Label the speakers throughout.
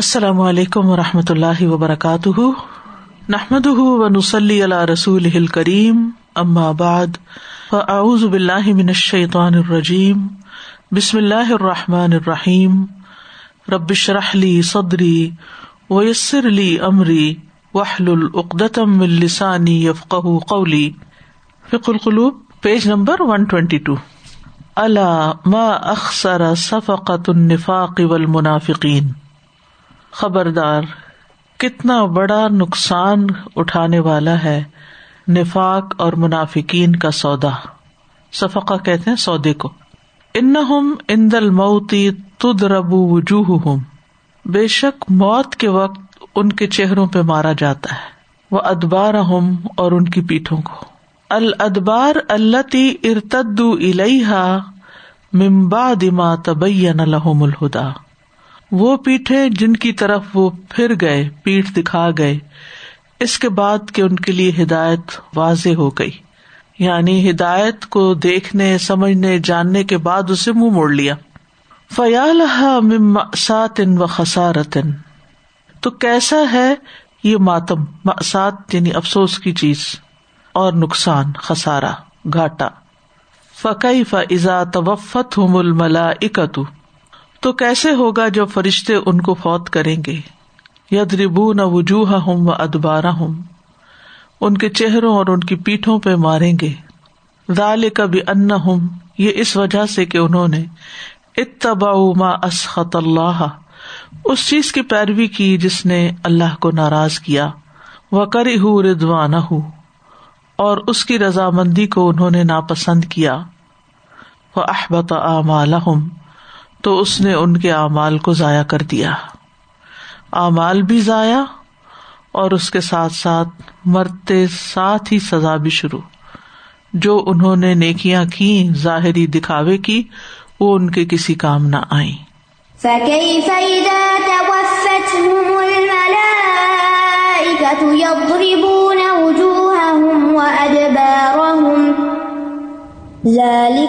Speaker 1: السلام علیکم و رحمۃ اللہ وبرکاتہ نحمد و نسلی اللہ رسول کریم الکریم من آعزم الرجیم بسم اللہ الرحمٰن الرحیم ربش رحلی صدری ویسر علی عمری وحل العقدم السانی یفق فق القلوب page number one twenty two اللہ ما اخسر صفقت النفاق المنافقین خبردار کتنا بڑا نقصان اٹھانے والا ہے نفاق اور منافقین کا سودا صفقہ کہتے ہیں سودے کو اند موتی تد ربو وجوہ بے شک موت کے وقت ان کے چہروں پہ مارا جاتا ہے وہ ادبار اور ان کی پیٹوں کو الدبار التی ارتدو الحا ممبا دما الحم الہدا وہ پیٹھے جن کی طرف وہ پھر گئے پیٹ دکھا گئے اس کے بعد کہ ان کے لیے ہدایت واضح ہو گئی یعنی ہدایت کو دیکھنے سمجھنے جاننے کے بعد اسے منہ موڑ لیا فیال سات و خسارتن تو کیسا ہے یہ ماتم مسات یعنی افسوس کی چیز اور نقصان خسارا گھاٹا فقی فضا توفت مل ملا اکتو تو کیسے ہوگا جب فرشتے ان کو فوت کریں گے یدربو نہ وجوہ ہوں و ہوں ان کے چہروں اور ان کی پیٹھوں پہ ماریں گے کبھی وجہ سے کہ انہوں نے اتبا ما اسخط اللہ اس چیز کی پیروی کی جس نے اللہ کو ناراض کیا وہ کری ہوں ردوان ہوں اور اس کی رضامندی کو انہوں نے ناپسند کیا وہ احبت احبتآمال تو اس نے ان کے اعمال کو ضائع کر دیا اعمال بھی ضائع اور اس کے ساتھ ساتھ مرتے ساتھ ہی سزا بھی شروع جو انہوں نے نیکیاں کی ظاہری دکھاوے کی وہ ان کے کسی کام نہ
Speaker 2: آئی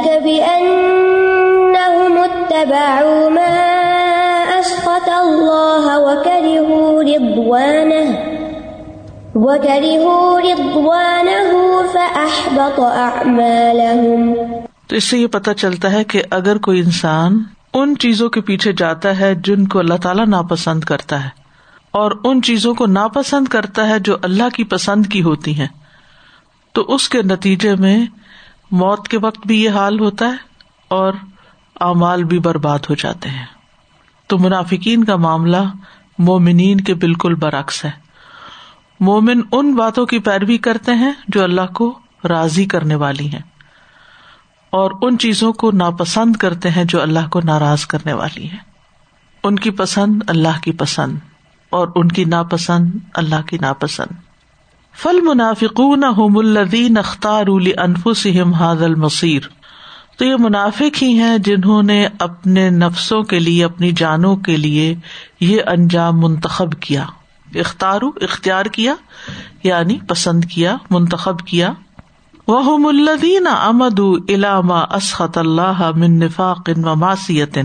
Speaker 2: کبھی تو
Speaker 1: اس سے یہ پتا چلتا ہے کہ اگر کوئی انسان ان چیزوں کے پیچھے جاتا ہے جن کو اللہ تعالیٰ ناپسند کرتا ہے اور ان چیزوں کو ناپسند کرتا ہے جو اللہ کی پسند کی ہوتی ہیں تو اس کے نتیجے میں موت کے وقت بھی یہ حال ہوتا ہے اور اعمال بھی برباد ہو جاتے ہیں تو منافقین کا معاملہ مومنین کے بالکل برعکس ہے مومن ان باتوں کی پیروی کرتے ہیں جو اللہ کو راضی کرنے والی ہیں اور ان چیزوں کو ناپسند کرتے ہیں جو اللہ کو ناراض کرنے والی ہیں ان کی پسند اللہ کی پسند اور ان کی ناپسند اللہ کی ناپسند فل منافقون اختاروا اختارول انفسماد مصیر تو یہ منافق ہی ہیں جنہوں نے اپنے نفسوں کے لیے اپنی جانوں کے لیے یہ انجام منتخب کیا اختارو اختیار کیا یعنی پسند کیا منتخب کیا وہ ملدین امد علامہ اسخط اللہ نفاق و ماسیت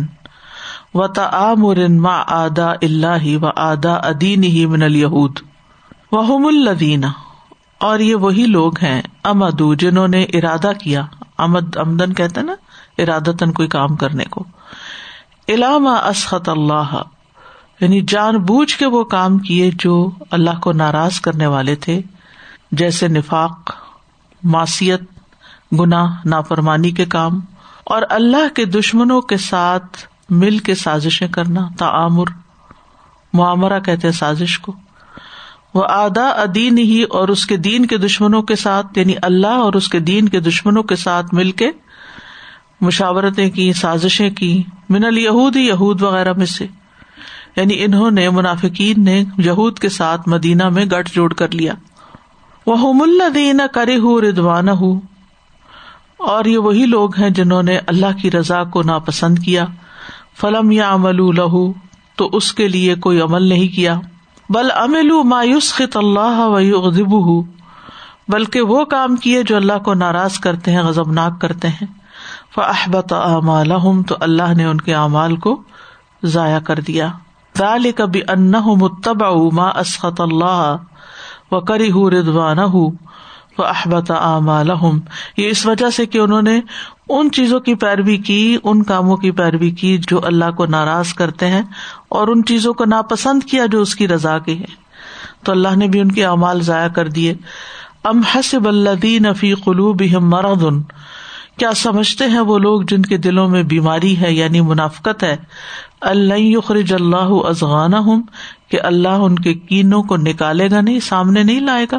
Speaker 1: و تعمر ما آدا اللہ و آدا ادین ہی من الہود وہ ملدین اور یہ وہی لوگ ہیں امدو جنہوں نے ارادہ کیا آمد امدن کہتے نا ارادن کوئی کام کرنے کو علام اسخط اللہ یعنی جان بوجھ کے وہ کام کیے جو اللہ کو ناراض کرنے والے تھے جیسے نفاق ماسیت گناہ نافرمانی کے کام اور اللہ کے دشمنوں کے ساتھ مل کے سازشیں کرنا تعامر معامرہ کہتے سازش کو وہ آدا ادین ہی اور اس کے دین کے دشمنوں کے ساتھ یعنی اللہ اور اس کے دین کے دشمنوں کے ساتھ مل کے مشاورتیں کی سازشیں کی من الہود ہی یہود وغیرہ میں سے یعنی انہوں نے منافقین نے یہود کے ساتھ مدینہ میں گٹ جوڑ کر لیا وہ دین اکری ردوان ہوں اور یہ وہی لوگ ہیں جنہوں نے اللہ کی رضا کو ناپسند کیا فلم یا عمل لہو تو اس کے لیے کوئی عمل نہیں کیا بل مایوس خط اللہ بلکہ وہ کام کیے جو اللہ کو ناراض کرتے غزب ناک کرتے ہیں احبت امال ہوں تو اللہ نے ان کے اعمال کو ضائع کر دیا کبھی ان متبا ما اسخط اللہ و کری ہوں ردوان ہُو و احبتا یہ اس وجہ سے کہ انہوں نے ان چیزوں کی پیروی کی ان کاموں کی پیروی کی جو اللہ کو ناراض کرتے ہیں اور ان چیزوں کو ناپسند کیا جو اس کی رضا کے ہے تو اللہ نے بھی ان کے اعمال ضائع کر دیے ام کلو بہم ان کیا سمجھتے ہیں وہ لوگ جن کے دلوں میں بیماری ہے یعنی منافقت ہے اللہ جل ازغانہ ہوں کہ اللہ ان کے کینوں کو نکالے گا نہیں سامنے نہیں لائے گا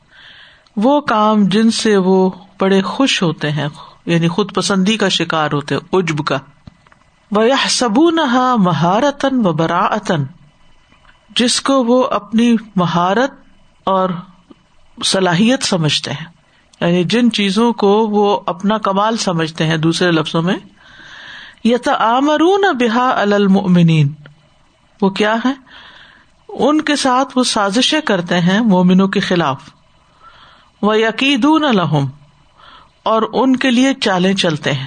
Speaker 1: وہ کام جن سے وہ بڑے خوش ہوتے ہیں یعنی خود پسندی کا شکار ہوتے عجب کا وہ سب مہارتن و براعتن جس کو وہ اپنی مہارت اور صلاحیت سمجھتے ہیں یعنی جن چیزوں کو وہ اپنا کمال سمجھتے ہیں دوسرے لفظوں میں یت آمرون بحا المؤمنین وہ کیا ہے ان کے ساتھ وہ سازشیں کرتے ہیں مومنوں کے خلاف وہ یقید لہم اور ان کے لیے چالیں چلتے ہیں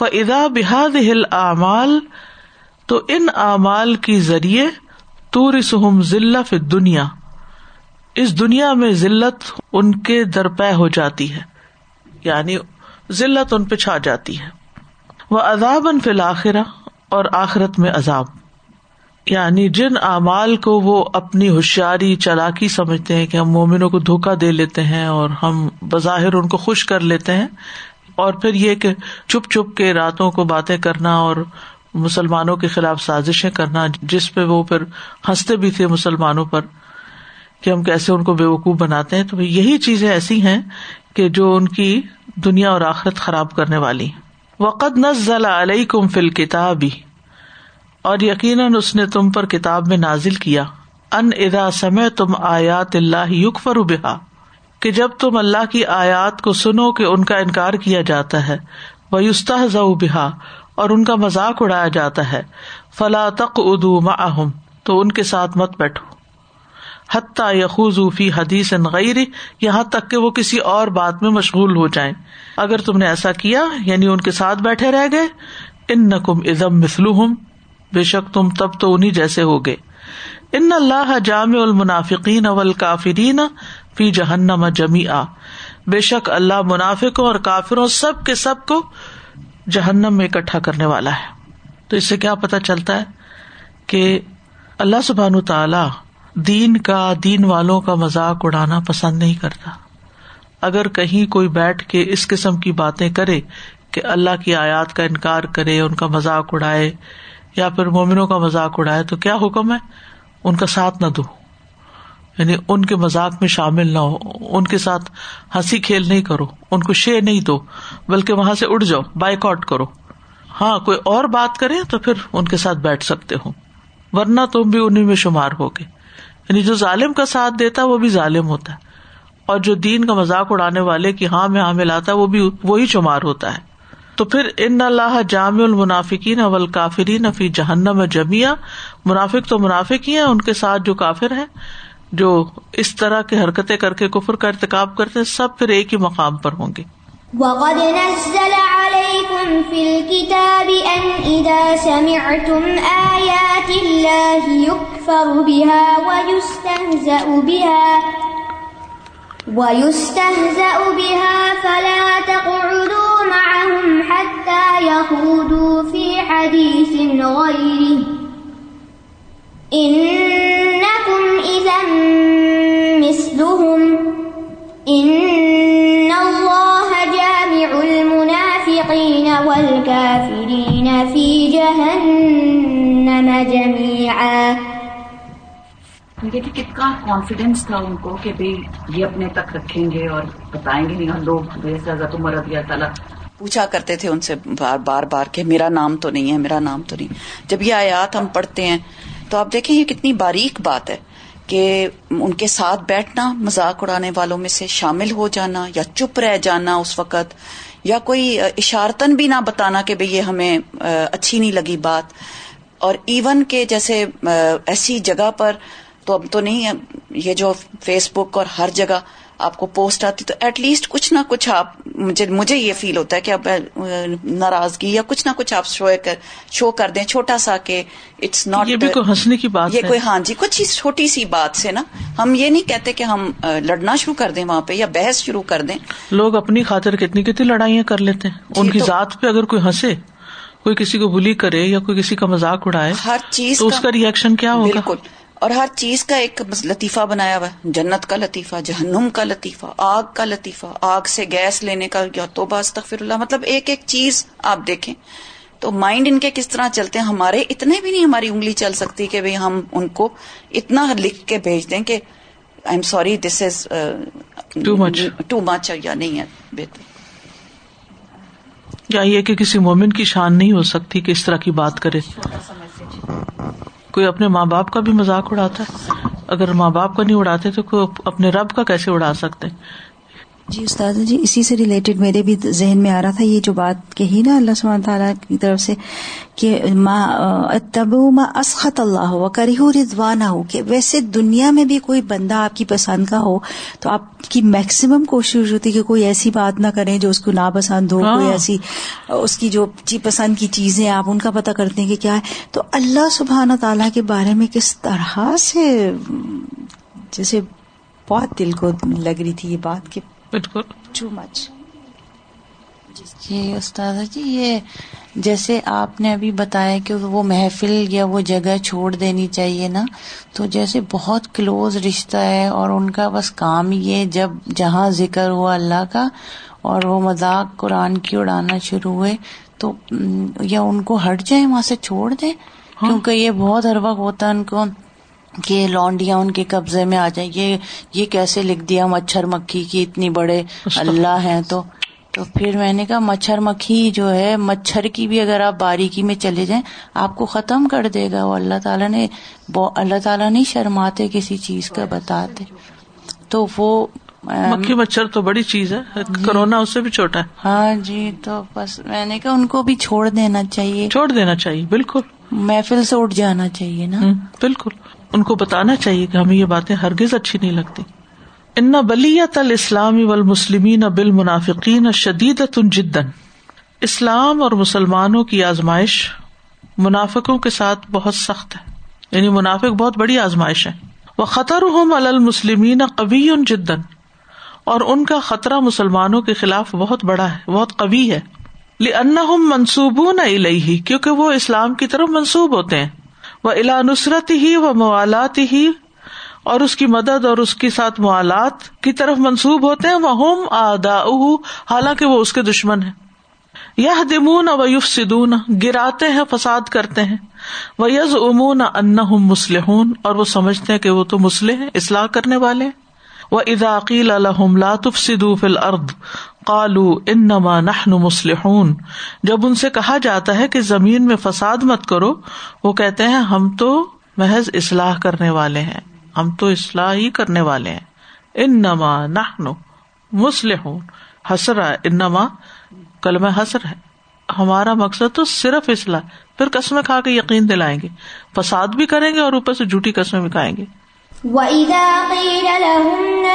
Speaker 1: وہ ادا بحاد ہل اعمال تو ان اعمال کے ذریعے تورسم ضلع دنیا اس دنیا میں ذلت ان کے درپے ہو جاتی ہے یعنی ذلت ان پہ چھا جاتی ہے وہ عذاب ان فی الآر اور آخرت میں عذاب یعنی جن اعمال کو وہ اپنی ہوشیاری چلاکی سمجھتے ہیں کہ ہم مومنوں کو دھوکا دے لیتے ہیں اور ہم بظاہر ان کو خوش کر لیتے ہیں اور پھر یہ کہ چپ چپ کے راتوں کو باتیں کرنا اور مسلمانوں کے خلاف سازشیں کرنا جس پہ وہ پھر ہنستے بھی تھے مسلمانوں پر کہ ہم کیسے ان کو بے وقوف بناتے ہیں تو یہی چیزیں ایسی ہیں کہ جو ان کی دنیا اور آخرت خراب کرنے والی وقت نزلہ علیہ کم فل کتابی اور یقیناً اس نے تم پر کتاب میں نازل کیا ان ادا سمے تم آیات اللہ یق فرو بحا کہ جب تم اللہ کی آیات کو سنو کہ ان کا انکار کیا جاتا ہے وہ بحا اور ان کا مزاق اڑایا جاتا ہے فلا تق ادو مہم تو ان کے ساتھ مت بیٹھو حتیٰ فی حدیث غیر یہاں تک کہ وہ کسی اور بات میں مشغول ہو جائیں اگر تم نے ایسا کیا یعنی ان کے ساتھ بیٹھے رہ گئے ان نقم مسلو ہوں بے شک تم تب تو انہیں جیسے ہوگے ان اللہ جامع المنافقین اول کافرین فی جہنم جمی آ بے شک اللہ منافقوں اور کافروں سب کے سب کو جہنم میں اکٹھا کرنے والا ہے تو اس سے کیا پتا چلتا ہے کہ اللہ سبحان تعالی دین کا دین والوں کا مذاق اڑانا پسند نہیں کرتا اگر کہیں کوئی بیٹھ کے اس قسم کی باتیں کرے کہ اللہ کی آیات کا انکار کرے ان کا مذاق اڑائے یا پھر مومنوں کا مزاق اڑائے تو کیا حکم ہے ان کا ساتھ نہ دو یعنی ان کے مزاق میں شامل نہ ہو ان کے ساتھ ہنسی کھیل نہیں کرو ان کو شے نہیں دو بلکہ وہاں سے اڑ جاؤ بائک آؤٹ کرو ہاں کوئی اور بات کرے تو پھر ان کے ساتھ بیٹھ سکتے ہو ورنہ تم بھی انہیں میں شمار ہوگے یعنی جو ظالم کا ساتھ دیتا وہ بھی ظالم ہوتا ہے اور جو دین کا مزاق اڑانے والے کی ہاں میں ہاں میں لاتا وہی شمار ہوتا ہے تو پھر ان اللہ جامع المنافقین اول کافرین فی جہنم جمیا منافق تو منافق ہی ہیں ان کے ساتھ جو کافر ہیں جو اس طرح کی حرکتیں کر کے کفر کا ارتقاب کرتے ہیں سب پھر ایک ہی مقام پر ہوں گے وقد نزل عليكم في الكتاب أن إذا سمعتم آيات الله يكفر
Speaker 2: بها ويستهزأ بها ويستهزأ بها فلا تقعدوا يخوضوا في حديث غيره إنكم إذا مثلهم إن الله جامع المنافقين والكافرين في جهنم جميعا کہ کتنا کانفیڈینس
Speaker 3: تھا ان کو کہ بھائی یہ اپنے تک رکھیں گے اور بتائیں گے نہیں اور لوگ جیسے حضرت عمر رضی اللہ تعالیٰ پوچھا کرتے تھے ان سے بار بار بار کہ میرا نام تو نہیں ہے میرا نام تو نہیں جب یہ آیات ہم پڑھتے ہیں تو آپ دیکھیں یہ کتنی باریک بات ہے کہ ان کے ساتھ بیٹھنا مزاق اڑانے والوں میں سے شامل ہو جانا یا چپ رہ جانا اس وقت یا کوئی اشارتن بھی نہ بتانا کہ بھئی یہ ہمیں اچھی نہیں لگی بات اور ایون کہ جیسے ایسی جگہ پر تو اب تو نہیں ہے یہ جو فیس بک اور ہر جگہ آپ کو پوسٹ آتی تو ایٹ لیسٹ کچھ نہ کچھ آپ مجھے مجھے یہ فیل ہوتا ہے کہ ناراضگی یا کچھ نہ کچھ آپ شو کر شو کر دیں چھوٹا سا کہ اٹس ناٹ یہ کوئی ہنسنے
Speaker 1: کی بات یہ
Speaker 3: کوئی ہاں جی کچھ چھوٹی سی بات سے نا ہم یہ نہیں کہتے کہ ہم لڑنا شروع کر دیں وہاں پہ یا بحث شروع کر دیں
Speaker 1: لوگ اپنی خاطر کتنی کتنی لڑائیاں کر لیتے ہیں جی ان کی ذات پہ اگر کوئی ہنسے کوئی کسی کو بلی کرے یا کوئی کسی کا مزاق اڑائے ہر چیز تو اس کا ریئیکشن کیا ہوگا
Speaker 3: بالکل اور ہر چیز کا ایک لطیفہ بنایا ہوا جنت کا لطیفہ جہنم کا لطیفہ آگ کا لطیفہ آگ سے گیس لینے کا تو باز استغفر اللہ مطلب ایک ایک چیز آپ دیکھیں تو مائنڈ ان کے کس طرح چلتے ہیں ہمارے اتنے بھی نہیں ہماری انگلی چل سکتی کہ ہم ان کو اتنا لکھ کے بھیج دیں کہ I am sorry this is too much یا نہیں ہے بہتر
Speaker 1: یا یہ کہ کسی مومن کی شان نہیں ہو سکتی کہ اس طرح کی بات کرے کوئی اپنے ماں باپ کا بھی مذاق اڑاتا ہے اگر ماں باپ کا نہیں اڑاتے تو کوئی اپنے رب کا کیسے اڑا سکتے
Speaker 4: جی استاد جی اسی سے ریلیٹڈ میرے بھی ذہن میں آ رہا تھا یہ جو بات کہی نا اللہ سبحانہ تعالیٰ کی طرف سے کہ ما تب ما اسخط اللہ ہو کردوا رضوان ہو کہ ویسے دنیا میں بھی کوئی بندہ آپ کی پسند کا ہو تو آپ کی میکسیمم کوشش ہوتی ہے کہ کوئی ایسی بات نہ کریں جو اس کو ناپسند ہو کوئی ہاں۔ ایسی اس کی جو جی پسند کی چیزیں آپ ان کا پتہ کرتے ہیں کہ کیا ہے تو اللہ سبحان تعالیٰ کے بارے میں کس طرح سے جیسے بہت دل کو لگ رہی تھی یہ بات کہ بالکل ٹو مچ
Speaker 1: جی
Speaker 5: استاد جی یہ جیسے آپ نے ابھی بتایا کہ وہ محفل یا وہ جگہ چھوڑ دینی چاہیے نا تو جیسے بہت کلوز رشتہ ہے اور ان کا بس کام یہ جب جہاں ذکر ہوا اللہ کا اور وہ مذاق قرآن کی اڑانا شروع ہوئے تو یا ان کو ہٹ جائیں وہاں سے چھوڑ دیں ہاں۔ کیونکہ یہ بہت ہر وقت ہوتا ہے ان کو کہ لانڈیاں ان کے قبضے میں آ جائیں یہ یہ کیسے لکھ دیا مچھر مکھی کی اتنی بڑے اللہ ہیں تو تو پھر میں نے کہا مچھر مکھی جو ہے مچھر کی بھی اگر آپ باریکی میں چلے جائیں آپ کو ختم کر دے گا وہ اللہ تعالیٰ نے اللہ تعالیٰ نہیں شرماتے کسی چیز کا بتاتے تو وہ
Speaker 1: مکھی مچھر تو بڑی چیز ہے ہاں جی۔ کرونا اس سے بھی چھوٹا ہے
Speaker 5: ہاں جی تو بس میں نے کہا ان کو بھی چھوڑ دینا چاہیے
Speaker 1: چھوڑ دینا چاہیے بالکل
Speaker 5: محفل سے اٹھ جانا چاہیے نا
Speaker 1: بالکل ان کو بتانا چاہیے کہ ہمیں یہ باتیں ہرگز اچھی نہیں لگتی ان بلیت الاسلامی اسلامی ول مسلمین بال منافقین شدید جدن اسلام اور مسلمانوں کی آزمائش منافقوں کے ساتھ بہت سخت ہے یعنی منافق بہت بڑی آزمائش ہے وہ خطر ہوسلم قبی ان جدن اور ان کا خطرہ مسلمانوں کے خلاف بہت بڑا ہے بہت قبی ہے لن منصوبوں نہ کیونکہ وہ اسلام کی طرف منسوب ہوتے ہیں وہ الا نصرت ہی و موالات ہی اور اس اس کی مدد اور کے ساتھ موالات کی طرف منسوب ہوتے ہیں وہ حالانکہ وہ اس کے دشمن ہیں یا دمون و یوف سدون گراتے ہیں فساد کرتے ہیں وہ یز امون ان مسلح اور وہ سمجھتے ہیں کہ وہ تو مسلح ہیں اسلح کرنے والے وہ اداقی الحم لاتف سدو فل ارد کالو انما نہنو مسلح جب ان سے کہا جاتا ہے کہ زمین میں فساد مت کرو وہ کہتے ہیں ہم تو محض اصلاح کرنے والے ہیں ہم تو اصلاح ہی کرنے والے ہیں ان نما نہ مسلح حسرا ان نما کلم حسر ہے ہمارا مقصد تو صرف اصلاح پھر قسمیں کھا کے یقین دلائیں گے فساد بھی کریں گے اور اوپر سے جھوٹی قسمیں بھی کھائیں گے یخ يُخْرِجُونَ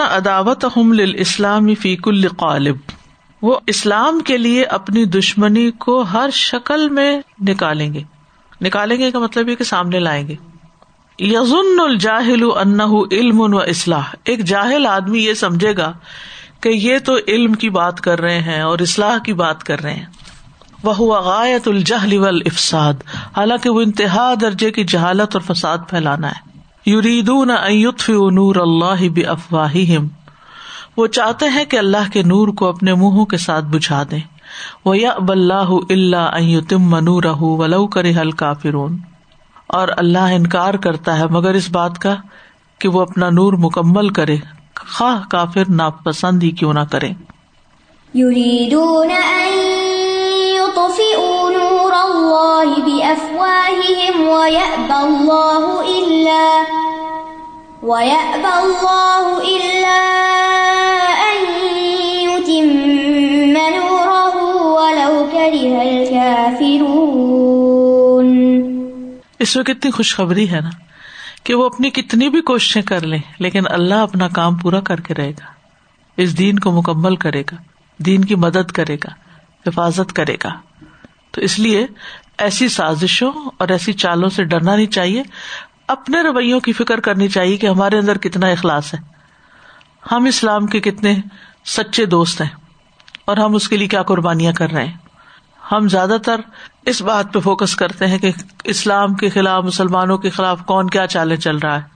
Speaker 1: عداوت لِلْإِسْلَامِ فِي كُلِّ القالب وہ اسلام کے لیے اپنی دشمنی کو ہر شکل میں نکالیں گے نکالیں گے کا مطلب یہ کہ سامنے لائیں گے یزن الجاہل انہ علم و اسلح ایک جاہل آدمی یہ سمجھے گا کہ یہ تو علم کی بات کر رہے ہیں اور اسلح کی بات کر رہے ہیں وہ الجہل حالانکہ وہ انتہا درجے کی جہالت اور فساد پھیلانا ہے نور اللہ وہ چاہتے ہیں کہ اللہ کے نور کو اپنے منہوں کے ساتھ بجھا دے وہ اللہ تم من رہے ہلکا فرون اور اللہ انکار کرتا ہے مگر اس بات کا کہ وہ اپنا نور مکمل کرے خواہ کافر ناپسند ہی کیوں نہ کرے اس وقت کتنی خوشخبری ہے نا کہ وہ اپنی کتنی بھی کوششیں کر لیں لیکن اللہ اپنا کام پورا کر کے رہے گا اس دین کو مکمل کرے گا دین کی مدد کرے گا حفاظت کرے گا تو اس لیے ایسی سازشوں اور ایسی چالوں سے ڈرنا نہیں چاہیے اپنے رویوں کی فکر کرنی چاہیے کہ ہمارے اندر کتنا اخلاص ہے ہم اسلام کے کتنے سچے دوست ہیں اور ہم اس کے لیے کیا قربانیاں کر رہے ہیں ہم زیادہ تر اس بات پہ فوکس کرتے ہیں کہ اسلام کے خلاف مسلمانوں کے خلاف کون کیا چالیں چل رہا ہے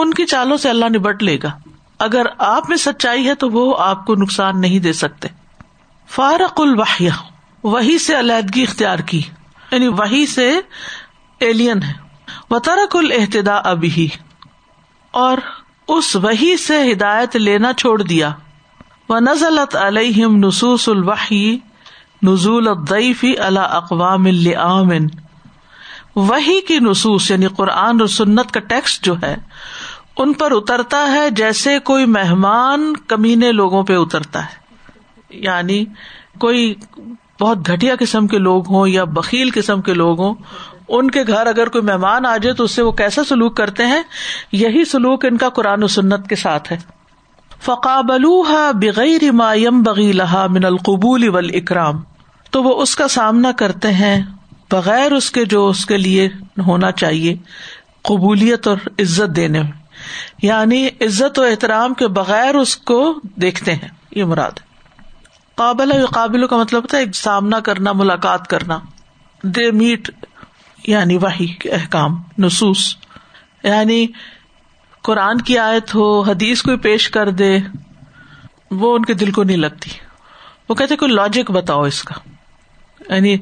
Speaker 1: ان کی چالوں سے اللہ نبٹ لے گا اگر آپ میں سچائی ہے تو وہ آپ کو نقصان نہیں دے سکتے فارق الوحیہ وہی سے علیحدگی اختیار کی یعنی وہی سے ایلین ہے وطرق الحتدا ابھی اور اس وہی سے ہدایت لینا چھوڑ دیا وہ نزلت علیہ نصوص الوحی نژل الدیفی اقوام العامن وہی کی نصوص یعنی قرآن اور سنت کا ٹیکسٹ جو ہے ان پر اترتا ہے جیسے کوئی مہمان کمینے لوگوں پہ اترتا ہے یعنی کوئی بہت گھٹیا قسم کے لوگ ہوں یا بکیل قسم کے لوگ ہوں ان کے گھر اگر کوئی مہمان آ جائے تو اس سے وہ کیسا سلوک کرتے ہیں یہی سلوک ان کا قرآن و سنت کے ساتھ ہے بغیر ما بغیر لها من القبول والاکرام اکرام تو وہ اس کا سامنا کرتے ہیں بغیر اس کے جو اس کے لیے ہونا چاہیے قبولیت اور عزت دینے میں یعنی عزت و احترام کے بغیر اس کو دیکھتے ہیں یہ مراد قابل قابل کا مطلب سامنا کرنا ملاقات کرنا دے میٹ یعنی واحد احکام نصوص یعنی قرآن کی آیت ہو حدیث کوئی پیش کر دے وہ ان کے دل کو نہیں لگتی وہ کہتے کوئی لاجک بتاؤ اس کا یعنی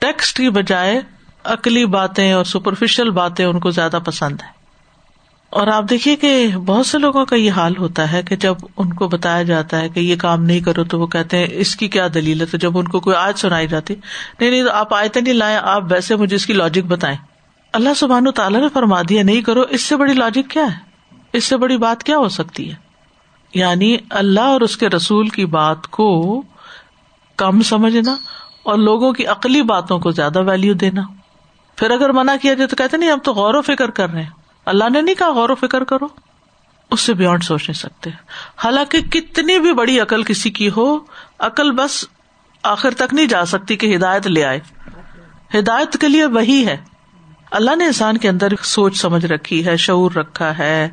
Speaker 1: ٹیکسٹ کی بجائے اکلی باتیں اور سپرفیشل باتیں ان کو زیادہ پسند ہے اور آپ دیکھیے کہ بہت سے لوگوں کا یہ حال ہوتا ہے کہ جب ان کو بتایا جاتا ہے کہ یہ کام نہیں کرو تو وہ کہتے ہیں اس کی کیا دلیل ہے تو جب ان کو کوئی آج سنائی جاتی نہیں نہیں تو آپ آئے تو نہیں لائیں آپ ویسے مجھے اس کی لاجک بتائیں اللہ و تعالیٰ نے فرما دیا نہیں کرو اس سے بڑی لاجک کیا ہے اس سے بڑی بات کیا ہو سکتی ہے یعنی اللہ اور اس کے رسول کی بات کو کم سمجھنا اور لوگوں کی عقلی باتوں کو زیادہ ویلو دینا پھر اگر منع کیا جائے تو کہتے نہیں ہم تو غور و فکر کر رہے ہیں اللہ نے نہیں کہا غور و فکر کرو اس سے بیونڈ سوچ نہیں سکتے حالانکہ کتنی بھی بڑی عقل کسی کی ہو عقل بس آخر تک نہیں جا سکتی کہ ہدایت لے آئے ہدایت کے لیے وہی ہے اللہ نے انسان کے اندر سوچ سمجھ رکھی ہے شعور رکھا ہے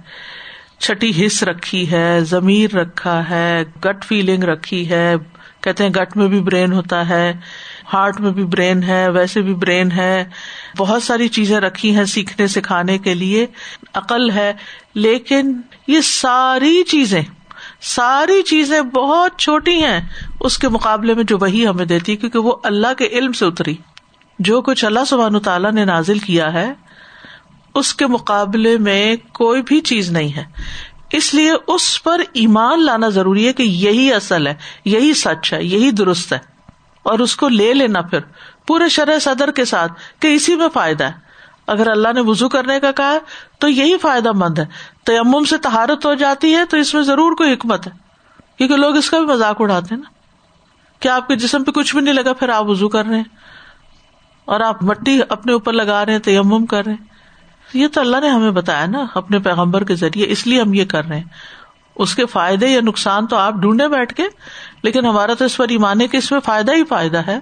Speaker 1: چھٹی حص رکھی ہے زمیر رکھا ہے گٹ فیلنگ رکھی ہے کہتے ہیں گٹ میں بھی برین ہوتا ہے ہارٹ میں بھی برین ہے ویسے بھی برین ہے بہت ساری چیزیں رکھی ہیں سیکھنے سکھانے کے لیے عقل ہے لیکن یہ ساری چیزیں ساری چیزیں بہت چھوٹی ہیں اس کے مقابلے میں جو وہی ہمیں دیتی کیونکہ وہ اللہ کے علم سے اتری جو کچھ اللہ سبحان تعالیٰ نے نازل کیا ہے اس کے مقابلے میں کوئی بھی چیز نہیں ہے اس لیے اس پر ایمان لانا ضروری ہے کہ یہی اصل ہے یہی سچ ہے یہی درست ہے اور اس کو لے لینا پھر پورے شرح صدر کے ساتھ کہ اسی میں فائدہ ہے اگر اللہ نے وزو کرنے کا کہا تو یہی فائدہ مند ہے تیم سے تہارت ہو جاتی ہے تو اس میں ضرور کوئی حکمت ہے کیونکہ لوگ اس کا بھی مزاق اڑاتے ہیں نا کیا آپ کے جسم پہ کچھ بھی نہیں لگا پھر آپ وزو کر رہے ہیں اور آپ مٹی اپنے اوپر لگا رہے ہیں تیم کر رہے ہیں یہ تو اللہ نے ہمیں بتایا نا اپنے پیغمبر کے ذریعے اس لیے ہم یہ کر رہے ہیں اس کے فائدے یا نقصان تو آپ ڈھونڈے بیٹھ کے لیکن ہمارا تو اس پر ایمان ہے کہ اس میں فائدہ ہی فائدہ ہے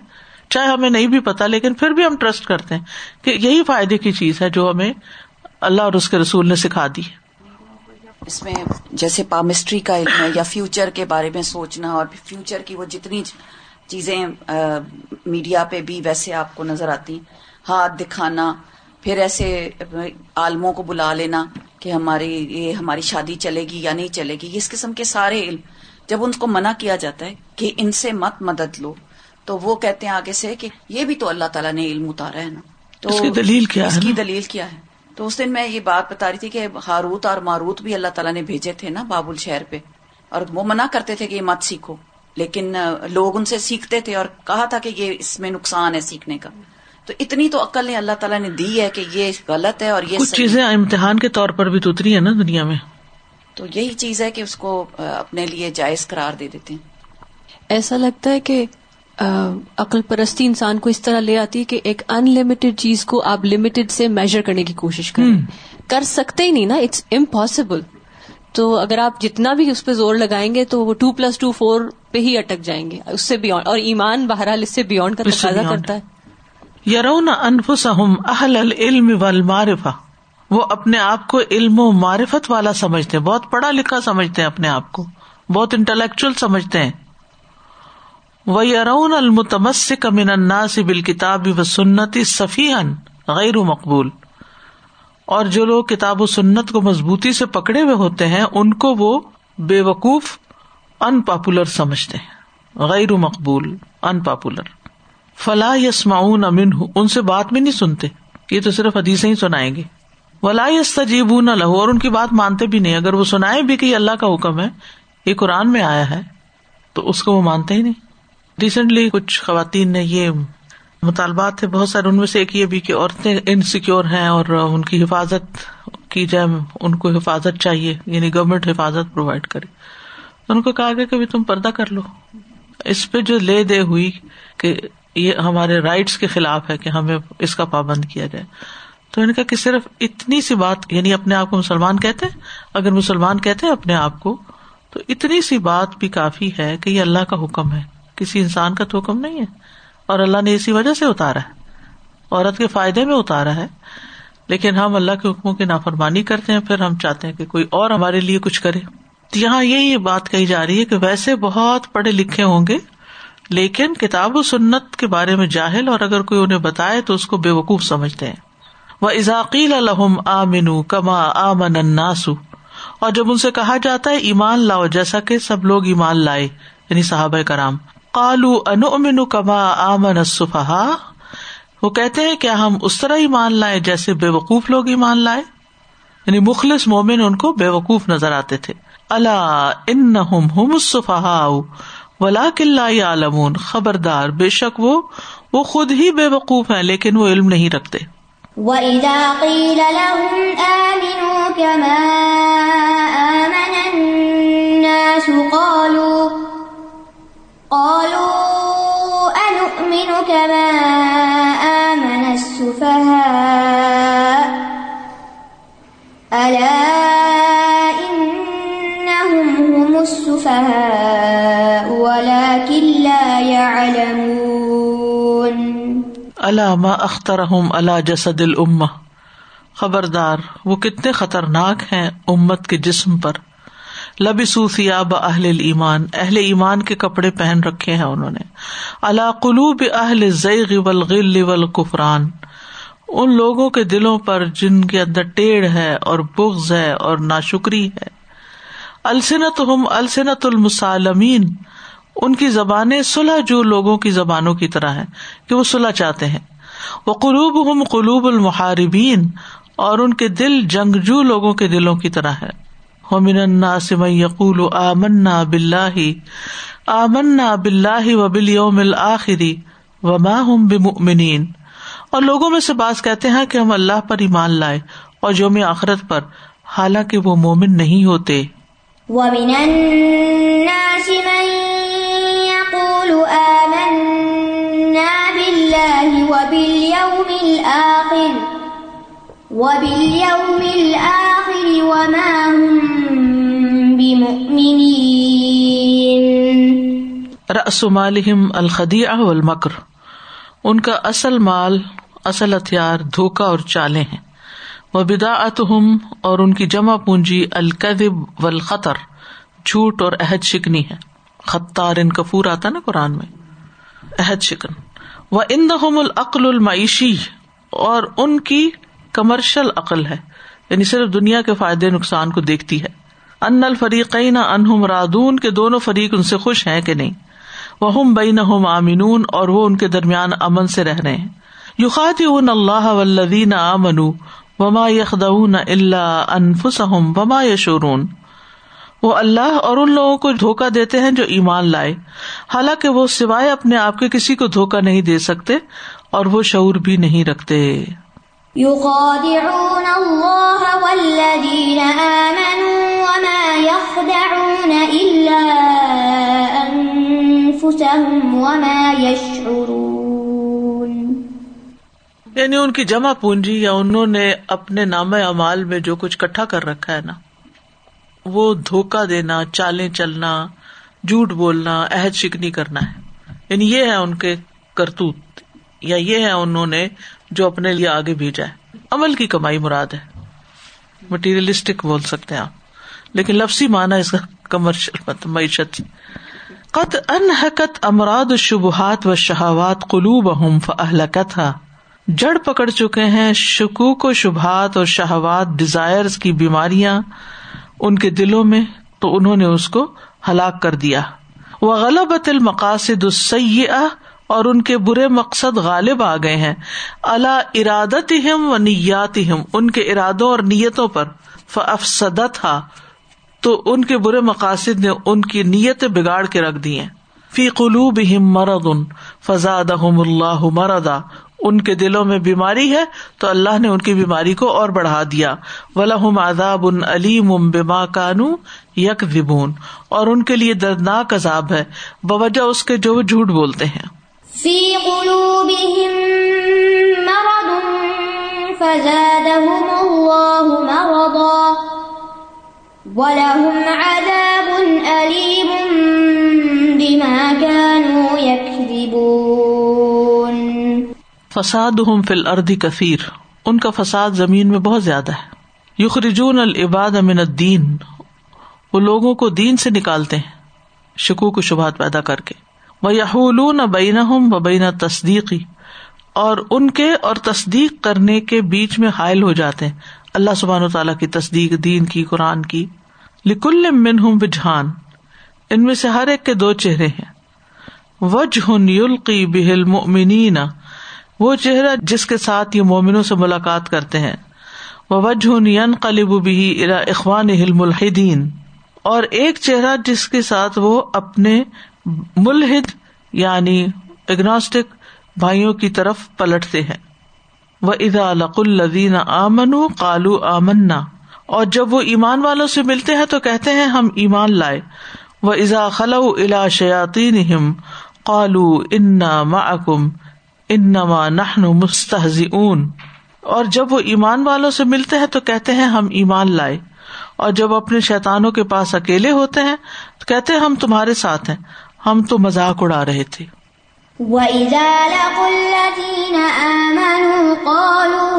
Speaker 1: چاہے ہمیں نہیں بھی پتا لیکن پھر بھی ہم ٹرسٹ کرتے ہیں کہ یہی فائدے کی چیز ہے جو ہمیں اللہ اور اس کے رسول نے سکھا دی
Speaker 3: اس میں جیسے پامسٹری کا علم ہے یا فیوچر کے بارے میں سوچنا اور فیوچر کی وہ جتنی چیزیں میڈیا پہ بھی ویسے آپ کو نظر آتی ہاتھ دکھانا پھر ایسے عالموں کو بلا لینا کہ ہماری یہ ہماری شادی چلے گی یا نہیں چلے گی اس قسم کے سارے علم جب ان کو منع کیا جاتا ہے کہ ان سے مت مدد لو تو وہ کہتے ہیں آگے سے کہ یہ بھی تو اللہ تعالیٰ نے علم اتارا ہے نا
Speaker 1: تو اس اس کی کی دلیل کیا
Speaker 3: دلیل کیا ہے تو اس دن میں یہ بات بتا رہی تھی کہ ہاروت اور ماروت بھی اللہ تعالیٰ نے بھیجے تھے نا بابل شہر پہ اور وہ منع کرتے تھے کہ یہ مت سیکھو لیکن لوگ ان سے سیکھتے تھے اور کہا تھا کہ یہ اس میں نقصان ہے سیکھنے کا تو اتنی تو عقل اللہ تعالیٰ نے دی ہے کہ یہ غلط ہے اور یہ کچھ
Speaker 1: چیزیں امتحان کے طور پر بھی تو اتری ہے نا دنیا میں
Speaker 3: تو یہی چیز ہے کہ اس کو اپنے لیے جائز قرار دے ہیں
Speaker 6: ایسا لگتا ہے کہ عقل پرستی انسان کو اس طرح لے آتی ہے کہ ایک ان لمیٹڈ چیز کو آپ لمیٹڈ سے میجر کرنے کی کوشش کریں کر سکتے ہی نہیں نا اٹس امپاسبل تو اگر آپ جتنا بھی اس پہ زور لگائیں گے تو وہ ٹو پلس ٹو فور پہ ہی اٹک جائیں گے اس سے بیونڈ اور ایمان بہرحال اس سے بیونڈ کا تقاضا کرتا ہے
Speaker 1: اہل العلم والمعرفہ وہ اپنے آپ کو علم و معرفت والا سمجھتے بہت پڑھا لکھا سمجھتے ہیں اپنے آپ کو بہت انٹلیکچل سمجھتے ہیں وہ یارون المتمس سے بال کتاب و سنتی صفیحن ان غیر مقبول اور جو لوگ کتاب و سنت کو مضبوطی سے پکڑے ہوئے ہوتے ہیں ان کو وہ بے وقوف ان پاپولر سمجھتے ہیں غیر مقبول ان پاپولر فلاح یس معاون امین ان سے بات بھی نہیں سنتے یہ تو صرف حدیثیں ہی سنائیں گے ولا یس تجیب لہو اور ان کی بات مانتے بھی نہیں اگر وہ سنائے بھی کہ اللہ کا حکم ہے یہ قرآن میں آیا ہے تو اس کو وہ مانتے ہی نہیں ریسنٹلی کچھ خواتین نے یہ مطالبات بہت سارے ان میں سے ایک یہ بھی کہ عورتیں انسیکیور ہیں اور ان کی حفاظت کی جائے ان کو حفاظت چاہیے یعنی گورمنٹ حفاظت پرووائڈ کرے ان کو کہا گیا بھی تم پردہ کر لو اس پہ جو لے دے ہوئی کہ یہ ہمارے رائٹس کے خلاف ہے کہ ہمیں اس کا پابند کیا جائے تو ان کا کہ صرف اتنی سی بات یعنی اپنے آپ کو مسلمان کہتے اگر مسلمان کہتے اپنے آپ کو تو اتنی سی بات بھی کافی ہے کہ یہ اللہ کا حکم ہے کسی انسان کا تو حکم نہیں ہے اور اللہ نے اسی وجہ سے اتارا ہے عورت کے فائدے میں اتارا ہے لیکن ہم اللہ کے حکموں کی نافرمانی کرتے ہیں پھر ہم چاہتے ہیں کہ کوئی اور ہمارے لیے کچھ کرے تو یہاں یہی بات کہی جا رہی ہے کہ ویسے بہت پڑھے لکھے ہوں گے لیکن کتاب و سنت کے بارے میں جاہل اور اگر کوئی انہیں بتائے تو اس کو بے وقوف سمجھتے ہیں وہ اضاقیل الحم آ منو کما آ من اناسو اور جب ان سے کہا جاتا ہے ایمان لاؤ جیسا کہ سب لوگ ایمان لائے یعنی صحابہ کرام کالو انو امن کما من سہا وہ کہتے ہیں کیا ہم اس طرح ایمان لائے جیسے بے وقوف لوگ ایمان لائے یعنی مخلص مومن ان کو بے وقوف نظر آتے تھے اللہ ان ہم سہا ولا کل خبردار بے شک وہ وہ خود ہی بے وقوف ہیں لیکن وہ علم نہیں رکھتے وَإِذَا قِيلَ لَهُمْ آمِنُوا كَمَا كَمَا آمَنَ آمَنَ النَّاسُ قَالُوا قَالُوا أَنُؤْمِنُ السُّفَهَاءُ أَلَا الا ما اخترهم اللہ جسد الامه خبردار وہ کتنے خطرناک ہیں امت کے جسم پر لبسو ثیاب اہل ایمان اہل ایمان کے کپڑے پہن رکھے ہیں انہوں نے اللہ قلوب اہل والغل والکفران ان لوگوں کے دلوں پر جن کے اندر ٹیڑھ ہے اور بغض ہے اور ناشکری ہے السنت ہم السنت المسالمین ان کی زبانیں سلح جو لوگوں کی زبانوں کی طرح ہے کہ وہ سلح چاہتے ہیں وہ قلوب ہم قلوب المحاربین اور ان کے دل بل یوم آخری وما ہُم بمؤمنین اور لوگوں میں سے باس کہتے ہیں کہ ہم اللہ پر ایمان لائے اور یوم آخرت پر حالانکہ وہ مومن نہیں ہوتے وَمِنَ النَّاسِ مَن يَقُولُ آمَنَّا بِاللَّهِ وَبِالْيَوْمِ وَبِالْيَوْمِ الْآخِرِ الْآخِرِ وَمَا بِمُؤْمِنِينَ رس مالحم الخدی المکر ان کا اصل مال اصل ہتھیار دھوکا اور چالیں ہیں وہ بداعت اور ان کی جمع پونجی والخطر جھوٹ اور عہد شکنی ہے خطار ان کفور آتا نا قرآن میں عہد شکن و ان کی کمرشل عقل ہے یعنی صرف دنیا کے فائدے نقصان کو دیکھتی ہے ان الفریقین نہ رادون کے دونوں فریق ان سے خوش ہیں کہ نہیں وہ ہم بئی اور وہ ان کے درمیان امن سے رہ رہے ہیں یخادعون اللہ والذین آمنوا امن وما اللہ انفسم وما یشورون وہ اللہ اور ان لوگوں کو دھوکا دیتے ہیں جو ایمان لائے حالانکہ وہ سوائے اپنے آپ کے کسی کو دھوکا نہیں دے سکتے اور وہ شعور بھی نہیں رکھتے یعنی ان کی جمع پونجی یا انہوں نے اپنے نام امال میں جو کچھ کٹھا کر رکھا ہے نا وہ دھوکا دینا چالیں چلنا جھوٹ بولنا عہد شکنی کرنا ہے یعنی یہ ہے ان کے کرتوت یا یہ ہے انہوں نے جو اپنے لیے آگے بھیجا ہے عمل کی کمائی مراد ہے مٹیریلسٹک بول سکتے آپ لیکن لفسی مانا اس کا کمرشل معیشت امراد شبہات و شہوات قلوب تھا جڑ پکڑ چکے ہیں شکوک و شبہات اور شہوات ڈیزائر کی بیماریاں ان کے دلوں میں تو انہوں نے اس کو ہلاک کر دیا وہ غلط مقاصد اور ان کے برے مقصد غالب آ گئے ہیں اللہ ارادت ہم و نیات ہم ان کے ارادوں اور نیتوں پر تھا تو ان کے برے مقاصد نے ان کی نیت بگاڑ کے رکھ دی فی قلوب ہم مرد ان اللہ مردا ان کے دلوں میں بیماری ہے تو اللہ نے ان کی بیماری کو اور بڑھا دیا ولاب ان علیم ام بیما کانو یک اور ان کے لیے دردناک عذاب ہے بوجہ اس کے جو جھوٹ بولتے ہیں فساد ہم فل ارد کثیر ان کا فساد زمین میں بہت زیادہ ہے یخرجون العباد امن الدین وہ لوگوں کو دین سے نکالتے ہیں شکو کو شبہات پیدا کر کے وہ و تصدیقی اور ان کے اور تصدیق کرنے کے بیچ میں حائل ہو جاتے ہیں اللہ سبحان و تعالیٰ کی تصدیق دین کی قرآن کی لکل من ہوں بجحان ان میں سے ہر ایک کے دو چہرے ہیں وجہ بہل مومنینا وہ چہرہ جس کے ساتھ یہ مومنوں سے ملاقات کرتے ہیں وجہ بھی اخوان ملحدین اور ایک چہرہ جس کے ساتھ وہ اپنے ملحد یعنی اگنوسٹک بھائیوں کی طرف پلٹتے ہیں وہ ادا لق الدین آمن کالو آمنا اور جب وہ ایمان والوں سے ملتے ہیں تو کہتے ہیں ہم ایمان لائے وہ ازا خلو الا شیاتی کالو انا معم انما نحن مستحزون اور جب وہ ایمان والوں سے ملتے ہیں تو کہتے ہیں ہم ایمان لائے اور جب اپنے شیتانوں کے پاس اکیلے ہوتے ہیں تو کہتے ہیں ہم تمہارے ساتھ ہیں ہم تو مذاق اڑا رہے تھے وَإِذَا لَقُوا الَّذِينَ آمَنُوا قَالُوا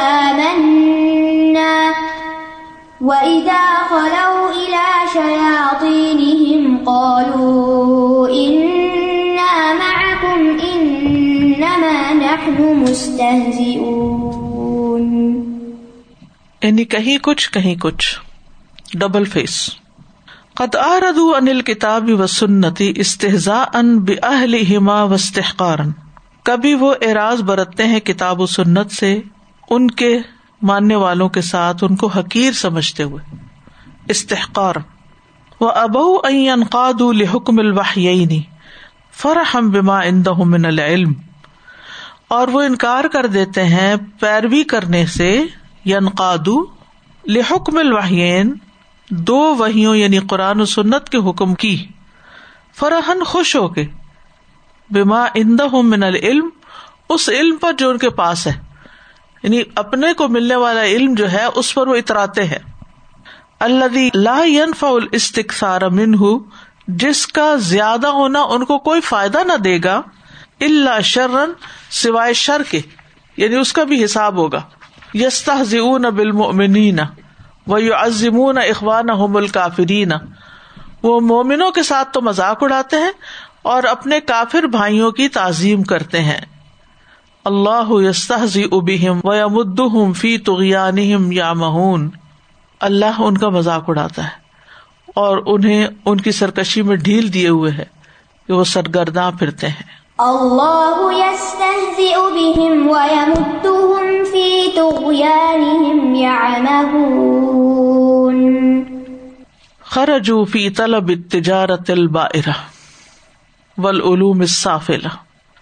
Speaker 1: آمَنَّا وَإِذَا خَلَوْا إِلَى شَيَاطِينِهِمْ قَالُوا إِنَّا یعنی کہیں کہیں کچھ کچھ ڈبل فیس قد انل کتاب و سنتی استحزا ان بہل ہما وسطارن کبھی وہ اعراز برتتے ہیں کتاب و سنت سے ان کے ماننے والوں کے ساتھ ان کو حقیر سمجھتے ہوئے استحکار و ابو این ان قاد حکم البحینی فر ہم با اندہ اور وہ انکار کر دیتے ہیں پیروی کرنے سے یعنی لحکم دو قرآن و سنت کے حکم کی فراہن خوش ہو کے اندہ من العلم اس علم پر جو ان کے پاس ہے یعنی اپنے کو ملنے والا علم جو ہے اس پر وہ اتراتے ہیں اللہ الاستکثار منہ جس کا زیادہ ہونا ان کو کوئی فائدہ نہ دے گا اللہ شرن سوائے شر کے یعنی اس کا بھی حساب ہوگا یستا وزم اخبار کا وہ مومنوں کے ساتھ تو مزاق اڑاتے ہیں اور اپنے کافر بھائیوں کی تعظیم کرتے ہیں اللہ ود فی تو یا مہون اللہ ان کا مزاق اڑاتا ہے اور انہیں ان کی سرکشی میں ڈھیل دیے ہوئے ہے کہ وہ سرگرداں پھرتے ہیں خرجو تجارت خرجوا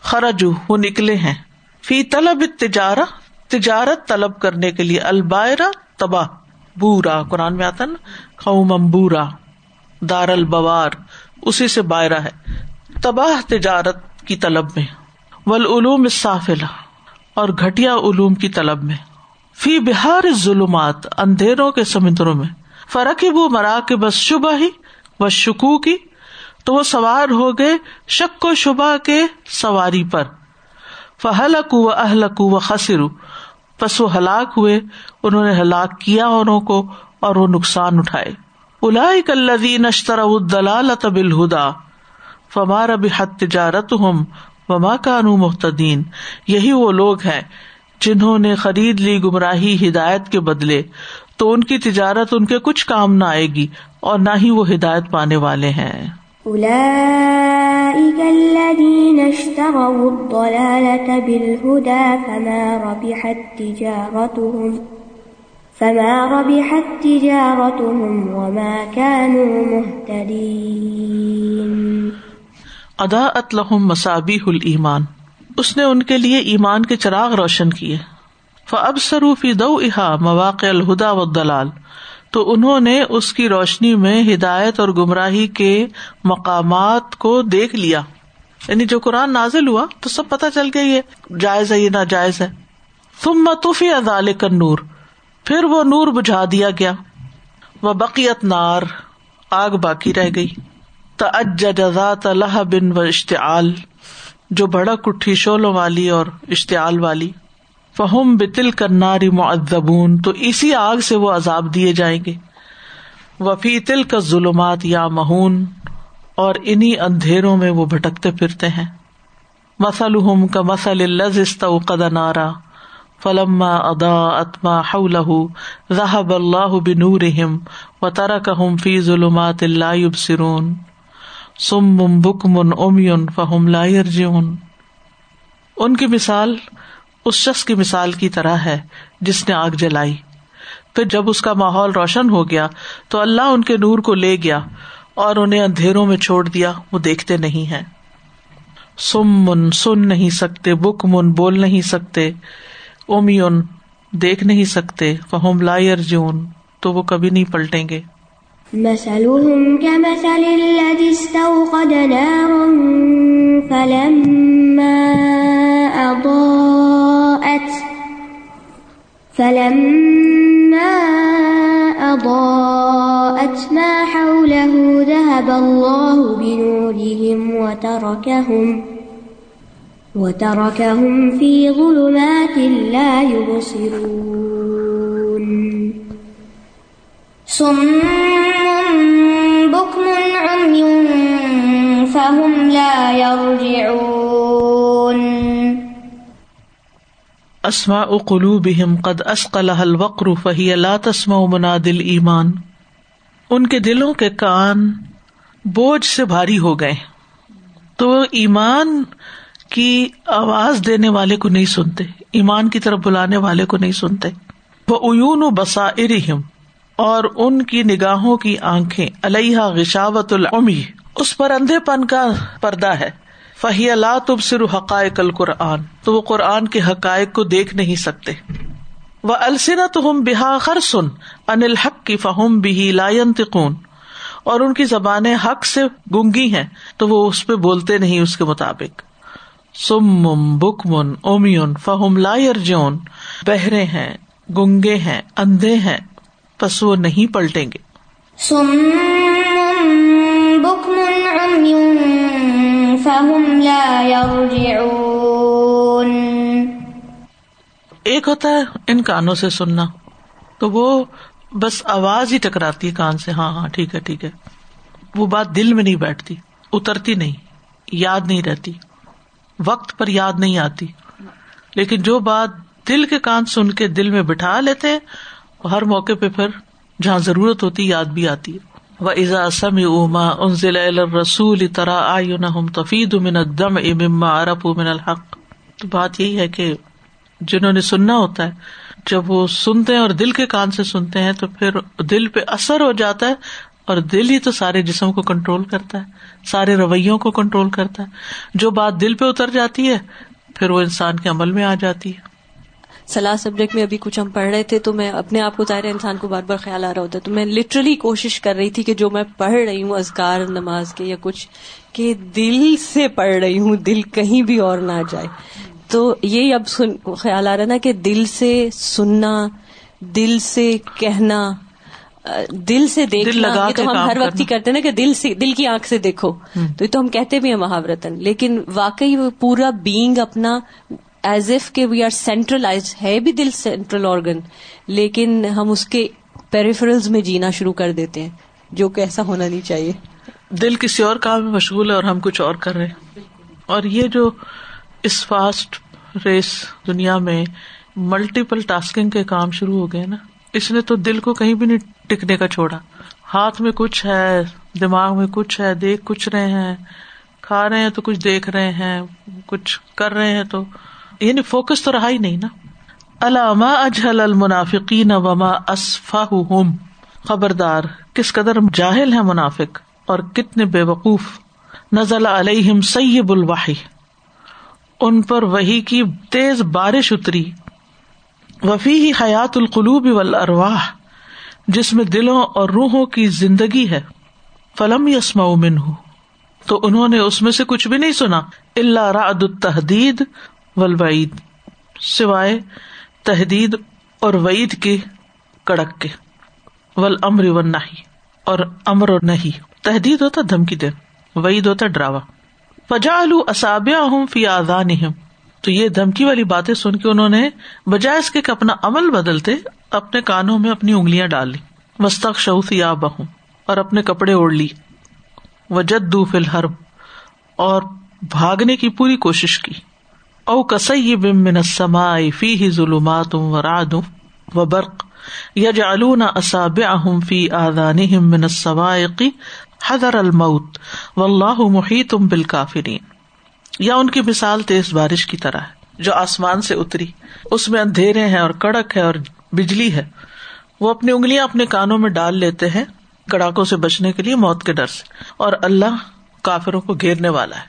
Speaker 1: خرجو نکلے ہیں فی طلب تجارہ تجارت طلب کرنے کے لیے البائرہ تباہ بورا قرآن میں آتا نا خومم بورا دار البوار اسی سے بائرہ ہے تباہ تجارت کی طلب میں ولعلوم اور علوم کی طلب میں فی بہار ظلمات اندھیروں کے سمندروں میں فرق ہی مرا کے بس شبہ ہی بس شکو کی تو وہ سوار ہو گئے شک و شبہ کے سواری پر و و خسرو پس وہ ہلاک ہوئے انہوں نے ہلاک کیا انہوں کو اور وہ نقصان اٹھائے الہدا فمار حت تجارت ہم وما کانو محتین یہی وہ لوگ ہیں جنہوں نے خرید لی گمراہی ہدایت کے بدلے تو ان کی تجارت ان کے کچھ کام نہ آئے گی اور نہ ہی وہ ہدایت پانے والے ہیں
Speaker 2: مهتدين
Speaker 1: ادا ہل ایمان اس نے ان کے لیے ایمان کے چراغ روشن کیے سروفی دو احا مواقع الہدا و دلال تو انہوں نے اس کی روشنی میں ہدایت اور گمراہی کے مقامات کو دیکھ لیا یعنی جو قرآن نازل ہوا تو سب پتہ چل گیا یہ جائز ہے یہ ناجائز ہے تم متوفی ادال کر نور پھر وہ نور بجھا دیا گیا وہ بقیت نار آگ باقی رہ گئی اج ذات اللہ بن و اشتعال جو بڑا کٹھی شولوں والی اور اشتعال والی فہم بتل کر ناری معذبون تو اسی آگ سے وہ عذاب دیے جائیں گے وفی تل کا ظلمات یا مہون اور انہیں اندھیروں میں وہ بھٹکتے پھرتے ہیں مسلحم کا مسل مسلز نارا فلم ادا اتما حل ذہب اللہ بنور و ترا ہم فی ظلمات اللہ سم بم ان کی مثال اس شخص کی مثال کی طرح ہے جس نے آگ جلائی پھر جب اس کا ماحول روشن ہو گیا تو اللہ ان کے نور کو لے گیا اور انہیں اندھیروں میں چھوڑ دیا وہ دیکھتے نہیں ہے سم من سن نہیں سکتے بک من بول نہیں سکتے ام یون دیکھ نہیں سکتے فہم لائر جون تو وہ کبھی نہیں پلٹیں گے
Speaker 2: مثلهم كمثل الذي استوقد نارا فلما أضاءت فلما أضاءت ما حوله ذهب الله بنورهم وتركهم وتركهم في ظلمات لا يبصرون ثم
Speaker 1: قد منا دل ایمان ان کے دلوں کے کان بوجھ سے بھاری ہو گئے تو ایمان کی آواز دینے والے کو نہیں سنتے ایمان کی طرف بلانے والے کو نہیں سنتے اون و بسا ارم اور ان کی نگاہوں کی آنکھیں علیہ غشاوت العمی اس پر اندھے پن کا پردہ ہے فہی اللہ تب سر حقائق القرآن تو وہ قرآن کے حقائق کو دیکھ نہیں سکتے وہ تو ہم بحا خر سن ان حق کی فہم بھی لائن تقون اور ان کی زبانیں حق سے گنگی ہیں تو وہ اس پہ بولتے نہیں اس کے مطابق سم بکمن اوم فہم لائر جون بہرے ہیں گنگے ہیں اندھے ہیں پس وہ نہیں پلٹیں گے
Speaker 2: ایک
Speaker 1: ہوتا ہے ان کانوں سے سننا تو وہ بس آواز ہی ٹکراتی ہے کان سے ہاں ہاں ٹھیک ہے ٹھیک ہے وہ بات دل میں نہیں بیٹھتی اترتی نہیں یاد نہیں رہتی وقت پر یاد نہیں آتی لیکن جو بات دل کے کان سن کے دل میں بٹھا لیتے ہر موقع پہ پھر جہاں ضرورت ہوتی یاد بھی آتی ہے و ازا سم اما ان ضلع رسول ترا آئین تفید امن دم اما ارپ امن الحق تو بات یہی ہے کہ جنہوں نے سننا ہوتا ہے جب وہ سنتے ہیں اور دل کے کان سے سنتے ہیں تو پھر دل پہ اثر ہو جاتا ہے اور دل ہی تو سارے جسم کو کنٹرول کرتا ہے سارے رویوں کو کنٹرول کرتا ہے جو بات دل پہ اتر جاتی ہے پھر وہ انسان کے عمل میں آ جاتی ہے
Speaker 6: سلاح سبجیکٹ میں ابھی کچھ ہم پڑھ رہے تھے تو میں اپنے آپ کو ظاہر انسان کو بار بار خیال آ رہا ہوتا ہے تو میں لٹرلی کوشش کر رہی تھی کہ جو میں پڑھ رہی ہوں ازکار نماز کے یا کچھ کہ دل سے پڑھ رہی ہوں دل کہیں بھی اور نہ جائے تو یہی اب سن خیال آ رہا نا کہ دل سے سننا دل سے کہنا دل سے دیکھنا یہ تو ہم ہر وقت ہی کرتے نا کہ دل سے دل کی آنکھ سے دیکھو تو یہ تو ہم کہتے بھی ہیں محاورتن لیکن واقعی وہ پورا بینگ اپنا ایز ایف وی آر سینٹرلائز ہے بھی دل سینٹرل آرگن لیکن ہم اس کے پیریفرلز میں جینا شروع کر دیتے ہیں جو کہ ایسا ہونا نہیں چاہیے
Speaker 1: دل کسی اور کام میں مشغول ہے اور ہم کچھ اور کر رہے ہیں اور یہ جو اس فاسٹ ریس دنیا میں ملٹیپل ٹاسکنگ کے کام شروع ہو گئے نا اس نے تو دل کو کہیں بھی نہیں ٹکنے کا چھوڑا ہاتھ میں کچھ ہے دماغ میں کچھ ہے دیکھ کچھ رہے ہیں کھا رہے ہیں تو کچھ دیکھ رہے ہیں کچھ کر رہے ہیں تو یعنی فوکس تو رہا ہی نہیں نا علامہ اجہل المنافقین وما اسفاہم خبردار کس قدر جاہل ہے منافق اور کتنے بے وقوف نزل علیہم سیب الوحی ان پر وہی کی تیز بارش اتری وفی حیات القلوب والارواح جس میں دلوں اور روحوں کی زندگی ہے فلم یسما من تو انہوں نے اس میں سے کچھ بھی نہیں سنا اللہ رعد التحدید وید سوائے تحدید اور وعید کے کڑک کے ول امر نہیں تحدید یہ دھمکی والی باتیں سن کے انہوں نے بجائے اس کے اپنا عمل بدلتے اپنے کانوں میں اپنی انگلیاں ڈال لی مستق شعف یا ہوں اور اپنے کپڑے اوڑھ لی و دو فی ہر اور بھاگنے کی پوری کوشش کی او کس بم السماء فی ظلمات یا ان کی مثال تیز بارش کی طرح ہے جو آسمان سے اتری اس میں اندھیرے ہیں اور کڑک ہے اور بجلی ہے وہ اپنی انگلیاں اپنے کانوں میں ڈال لیتے ہیں کڑاکوں سے بچنے کے لیے موت کے ڈر سے اور اللہ کافروں کو گھیرنے والا ہے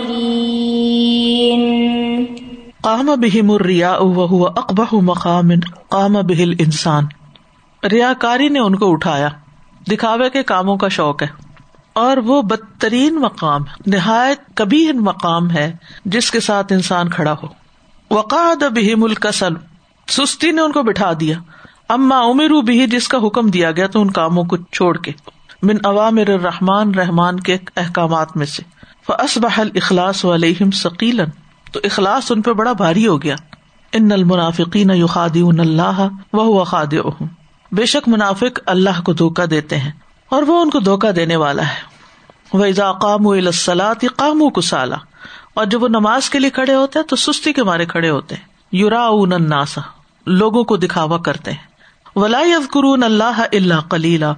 Speaker 1: کام ریا الریا اقبہ مقام کام بہل انسان ریا کاری نے ان کو اٹھایا دکھاوے کے کاموں کا شوق ہے اور وہ بدترین مقام نہایت کبھی مقام ہے جس کے ساتھ انسان کھڑا ہو وقاد بہم الکسل سستی نے ان کو بٹھا دیا اما امیر بھی جس کا حکم دیا گیا تو ان کاموں کو چھوڑ کے من عوامر رحمان رحمان کے احکامات میں سے فصبہ اخلاص والے سکیلن تو اخلاص ان پہ بڑا بھاری ہو گیا ان یخادعون اللہ خادعهم بے شک منافق اللہ کو دھوکا دیتے ہیں اور وہ ان کو دھوکا دینے والا ہے وہ سلاد کو سالا اور جب وہ نماز کے لیے کھڑے ہوتے ہیں تو سستی کے مارے کھڑے ہوتے ہیں یورا الناس لوگوں کو دکھاوا کرتے ہیں ولا یذکرون اللہ اللہ کلیلہ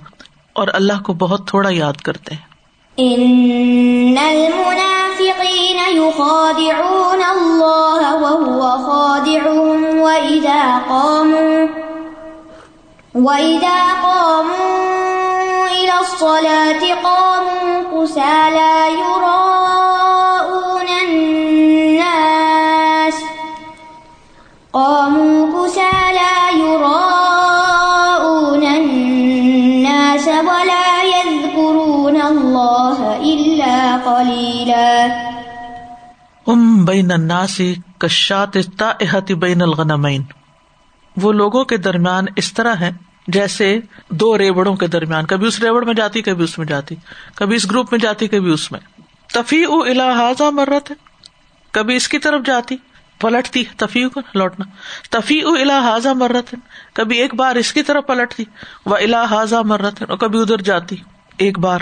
Speaker 1: اور اللہ کو بہت تھوڑا یاد کرتے ہیں ان المنافقين
Speaker 2: يخادعون الله وهو خادعهم واذا قاموا واذا قاموا الى الصلاه قاموا سولا يرون
Speaker 1: وہ لوگوں کے درمیان اس طرح ہے جیسے دو ریوڑوں کے درمیان کبھی اس ریوڑ میں جاتی کبھی اس میں جاتی کبھی اس گروپ میں جاتی کبھی اس میں تفیع او مرت ہے کبھی اس کی طرف جاتی پلٹتی تفیح کو لوٹنا تفیع الحاظہ مرت ہے کبھی ایک بار اس کی طرف پلٹتی وہ الحاظہ مرت ہے اور کبھی ادھر جاتی ایک بار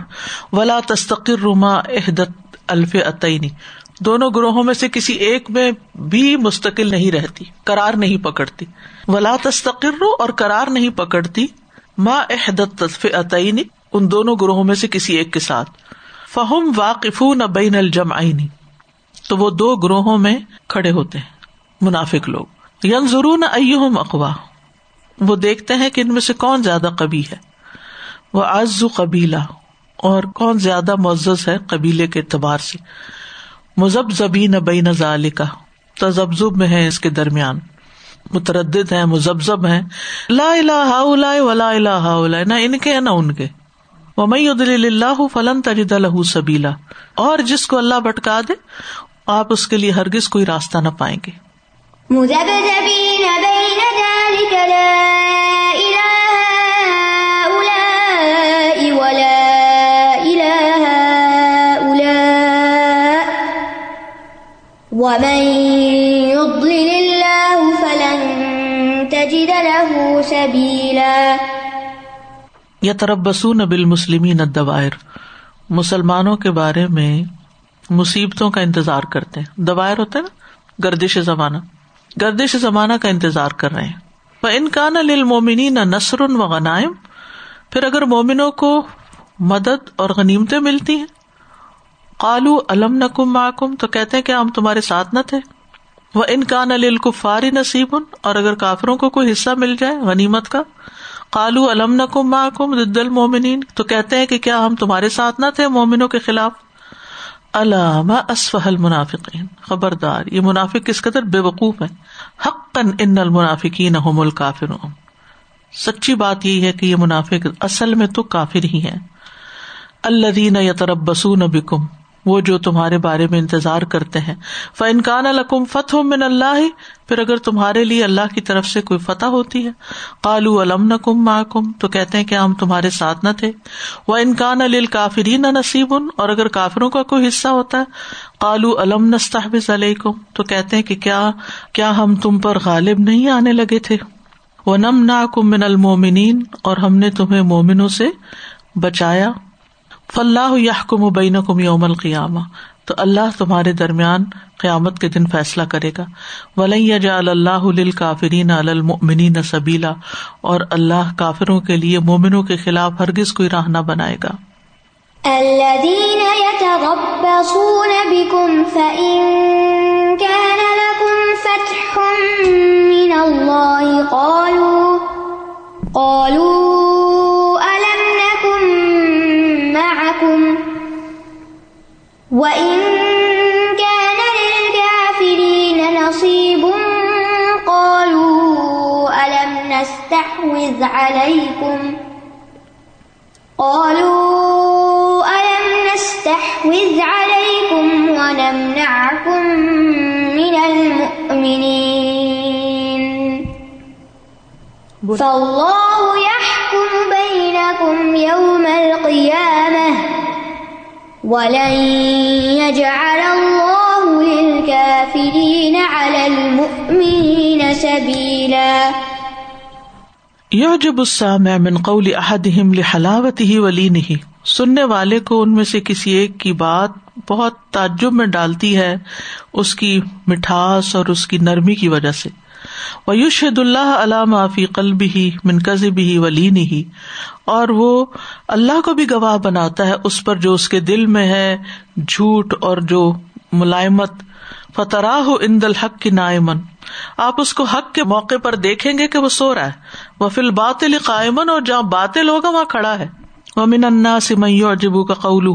Speaker 1: ولا تستقر روما احدت الف عطنی دونوں گروہوں میں سے کسی ایک میں بھی مستقل نہیں رہتی کرار نہیں پکڑتی ولا تستقر اور کرار نہیں پکڑتی ما احدت عطنی ان دونوں گروہوں میں سے کسی ایک کے ساتھ فہم واقف نہ بین الجم آئینی تو وہ دو گروہوں میں کھڑے ہوتے ہیں منافق لوگ ضرور نہ اقوا وہ دیکھتے ہیں کہ ان میں سے کون زیادہ کبھی ہے وہ آز قبیلہ اور کون زیادہ معزز ہے قبیلے کے اعتبار سے مذہب زبین بین ذالکا تزبزب میں ہے اس کے درمیان متردد ہیں مزبزب ہیں لا الہ الا اللہ ولا الہ الا نہ ان کے نہ ان کے ومن يضلل الله فلن تجد له سبيلا اور جس کو اللہ بھٹکا دے آپ اس کے لیے ہرگز کوئی راستہ نہ پائیں گے مذبذبین بین ذلك لا یا تجد بسو سبيلا بالمسلم نہ الدوائر مسلمانوں کے بارے میں مصیبتوں کا انتظار کرتے ہیں دوائر ہوتے ہیں نا گردش زمانہ گردش زمانہ کا انتظار کر رہے ہیں ان کا نہ نثر و غنائم پھر اگر مومنوں کو مدد اور غنیمتیں ملتی ہیں کالو علم نکم محکم تو کہتے ہیں کہ ہم تمہارے ساتھ نہ تھے وہ ان کانک فار نصیب ان اور اگر کافروں کو کوئی حصہ مل جائے غنیمت کا کالو علم نقم محکم المومنین تو کہتے ہیں کہ کیا ہم تمہارے ساتھ نہ تھے مومنوں کے خلاف علامہ منافقین خبردار یہ منافق کس قدر بے وقوف ہے حق ان المنافقین المافقین الکافرون سچی بات یہ ہے کہ یہ منافق اصل میں تو کافر ہی ہے اللہ یَ یا بس نہ بکم وہ جو تمہارے بارے میں انتظار کرتے ہیں فن انکان القم فتح من اللہ پھر اگر تمہارے لیے اللہ کی طرف سے کوئی فتح ہوتی ہے کالو علم محکم تو کہتے ہیں کہ ہم تمہارے ساتھ نہ تھے وہ انکان عل کافری نہ نصیب ان اور اگر کافروں کا کوئی حصہ ہوتا ہے کالو علم نستحبز علیکم تو کہتے ہیں کہ کیا کیا ہم تم پر غالب نہیں آنے لگے تھے وہ نم کم من المومنین اور ہم نے تمہیں مومنوں سے بچایا فلاح یحکم بین کم یوم القیامہ تو اللہ تمہارے درمیان قیامت کے دن فیصلہ کرے گا ولی جا اللہ کافرین المنی نہ سبیلا اور اللہ کافروں کے لیے مومنوں کے خلاف ہرگز کوئی راہ نہ بنائے گا الذين يتربصون بكم فإن كان لكم فتح من الله قالوا
Speaker 2: قالوا وَإِن كَانَ لِلْكَافِرِينَ نَصِيبٌ قَالُوا قَالُوا أَلَمْ أَلَمْ نَسْتَحْوِذْ نَسْتَحْوِذْ عَلَيْكُمْ عَلَيْكُمْ وَنَمْنَعْكُمْ مِنَ الْمُؤْمِنِينَ فَاللَّهُ يَحْكُمُ بَيْنَكُمْ يَوْمَ الْقِيَامَةِ جب
Speaker 1: اس میں قول احد لحلاوت ہی ولی نہیں سننے والے کو ان میں سے کسی ایک کی بات بہت تعجب میں ڈالتی ہے اس کی مٹھاس اور اس کی نرمی کی وجہ سے یوشد اللہ اللہ معافی قلب ہی منقز بھی ولین ہی اور وہ اللہ کو بھی گواہ بناتا ہے اس پر جو اس کے دل میں ہے جھوٹ اور جو ملائمت فترا ہو اندل حق کی نائمن آپ اس کو حق کے موقع پر دیکھیں گے کہ وہ سو رہا ہے وہ فی الباطل قائمن اور جہاں باطل ہوگا وہاں کھڑا ہے وہ من سمیوں اور جبو کا قول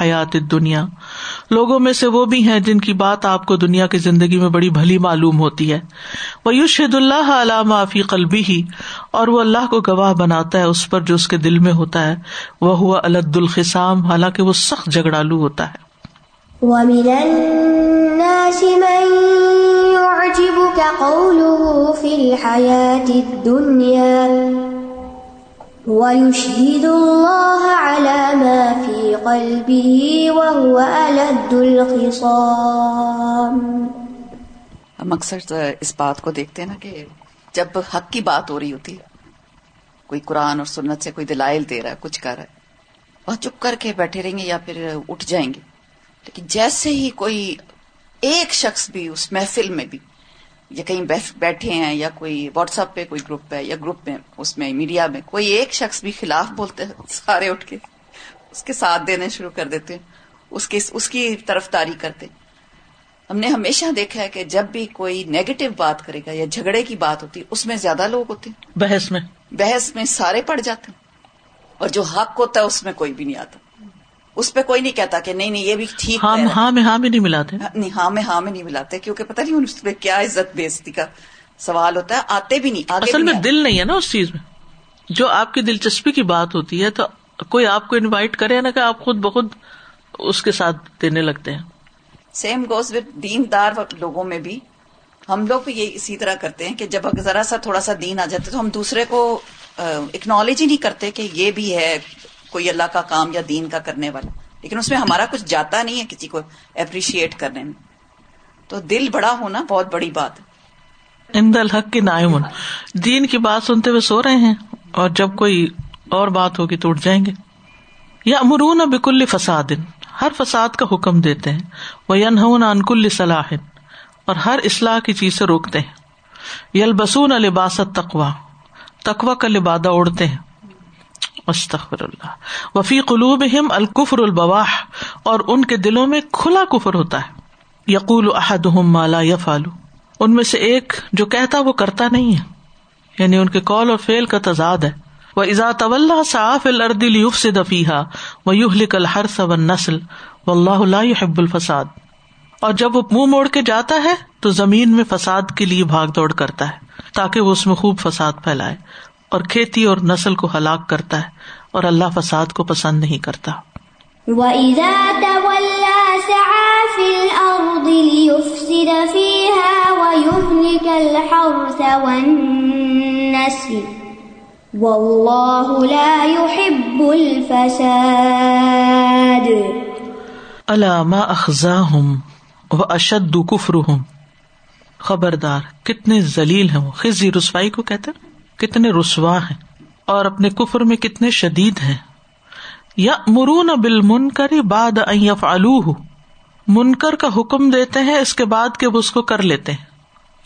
Speaker 1: حیات دنیا لوگوں میں سے وہ بھی ہیں جن کی بات آپ کو دنیا کی زندگی میں بڑی بھلی معلوم ہوتی ہے وہ شد اللہ فی قلبی ہی اور وہ اللہ کو گواہ بناتا ہے اس پر جو اس کے دل میں ہوتا ہے وہ ہوا الد الخسام حالانکہ وہ سخت جھگڑالو ہوتا ہے
Speaker 2: ہم
Speaker 3: اکثر اس بات کو دیکھتے ہیں نا کہ جب حق کی بات ہو رہی ہوتی ہے کوئی قرآن اور سنت سے کوئی دلائل دے رہا ہے کچھ کر رہا ہے وہ چپ کر کے بیٹھے رہیں گے یا پھر اٹھ جائیں گے لیکن جیسے ہی کوئی ایک شخص بھی اس محفل میں بھی یا کہیں بیٹھے ہیں یا کوئی واٹس اپ پہ کوئی گروپ پہ یا گروپ میں اس میں میڈیا میں کوئی ایک شخص بھی خلاف بولتے ہیں سارے اٹھ کے اس کے ساتھ دینے شروع کر دیتے ہیں اس کی اس کی طرف تاری کرتے ہم نے ہمیشہ دیکھا ہے کہ جب بھی کوئی نیگیٹو بات کرے گا یا جھگڑے کی بات ہوتی اس میں زیادہ لوگ ہوتے ہیں
Speaker 1: بحث میں
Speaker 3: بحث میں سارے پڑ جاتے ہیں اور جو حق ہوتا ہے اس میں کوئی بھی نہیں آتا اس پہ کوئی نہیں کہتا کہ نہیں نہیں یہ بھی ٹھیک ہاں، ہے ہاں ہاں نہیں
Speaker 1: ملاتے
Speaker 3: نہیں ہاں میں ہاں میں نہیں ملاتے کیونکہ پتہ نہیں اس پہ کیا عزت بے کا سوال ہوتا ہے آتے بھی نہیں اصل میں
Speaker 1: دل نہیں ہے نا اس چیز میں جو آپ کی دلچسپی کی بات ہوتی ہے تو کوئی آپ کو انوائٹ کرے نا کہ آپ خود بخود اس کے ساتھ دینے لگتے ہیں
Speaker 3: سیم گوز دین دار لوگوں میں بھی ہم لوگ بھی یہ اسی طرح کرتے ہیں کہ جب ذرا سا تھوڑا سا دین آ جاتا ہے تو ہم دوسرے کو اکنالج ہی نہیں کرتے کہ یہ بھی ہے کوئی اللہ کا کام یا دین کا کرنے والا لیکن اس میں ہمارا کچھ جاتا نہیں ہے کسی کو اپریشیٹ کرنے میں تو دل بڑا ہونا بہت بڑی بات
Speaker 1: الحق کی نائم دین کی بات سنتے ہوئے سو رہے ہیں اور جب کوئی اور بات ہوگی تو اٹھ جائیں گے یا امرون بکل فساد ہر فساد کا حکم دیتے ہیں وہ ین انکل صلاح اور ہر اصلاح کی چیز سے روکتے ہیں یل لباس تقوا تقوا کا لبادہ اڑتے ہیں اللہ وفی قلوب ہم القفر اور ان کے دلوں میں کھلا کفر ہوتا ہے یقول احد مالا یا فالو ان میں سے ایک جو کہتا وہ کرتا نہیں ہے یعنی ان کے کال اور فیل کا تضاد ہے وہ صاف الردل یوف سے یوہ لکل ہر سب نسل و اللہ حب الفساد اور جب وہ منہ موڑ کے جاتا ہے تو زمین میں فساد کے لیے بھاگ دوڑ کرتا ہے تاکہ وہ اس میں خوب فساد پھیلائے اور اور کھیتی نسل کو ہلاک کرتا ہے اور اللہ فساد کو پسند نہیں کرتا مَا أَخْزَاهُمْ ہوں كُفْرُهُمْ خبردار کتنے ذلیل ہیں وہ خزی رسوائی کو کہتے ہیں کتنے رسوا ہیں اور اپنے کفر میں کتنے شدید ہیں یا مرون بل منکری باد الوح منکر کا حکم دیتے ہیں اس کے بعد کہ وہ اس کو کر لیتے ہیں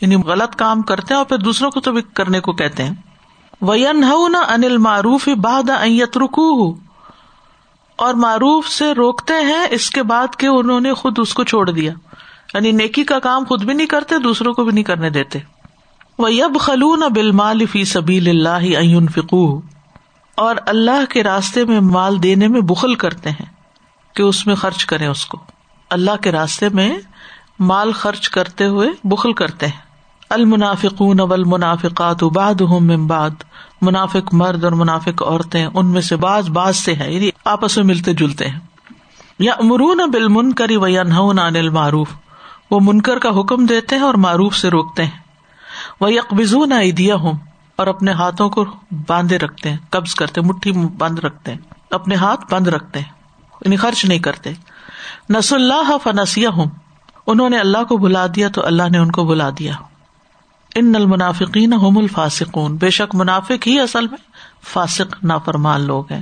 Speaker 1: یعنی غلط کام کرتے ہیں اور پھر دوسروں کو تو بھی کرنے کو کہتے ہیں وین ہو نہ انل معروف باد ایت رکو اور معروف سے روکتے ہیں اس کے بعد کہ انہوں نے خود اس کو چھوڑ دیا یعنی نیکی کا کام خود بھی نہیں کرتے دوسروں کو بھی نہیں کرنے دیتے و یب خلون مال فی سبیل اللہ این فکو اور اللہ کے راستے میں مال دینے میں بخل کرتے ہیں کہ اس میں خرچ کرے اس کو اللہ کے راستے میں مال خرچ کرتے ہوئے بخل کرتے ہیں المنافکون والمنافقات المنافکات اباد ہوں ممباد منافق مرد اور منافق عورتیں ان میں سے باز باز سے یعنی آپس میں ملتے جلتے ہیں یا امرون بل منکری و یا نہ معروف وہ منکر کا حکم دیتے ہیں اور معروف سے روکتے ہیں وہ وہی ایدیا ہوں اور اپنے ہاتھوں کو باندھے رکھتے ہیں قبض کرتے مٹھی بند رکھتے ہیں اپنے ہاتھ بند رکھتے ہیں یعنی خرچ نہیں کرتے نس اللہ فنسی ہوں انہوں نے اللہ کو بلا دیا تو اللہ نے ان کو بلا دیا ان نل منافقین ہوم الفاصون بے شک منافق ہی اصل میں فاسق نا فرمان لوگ ہیں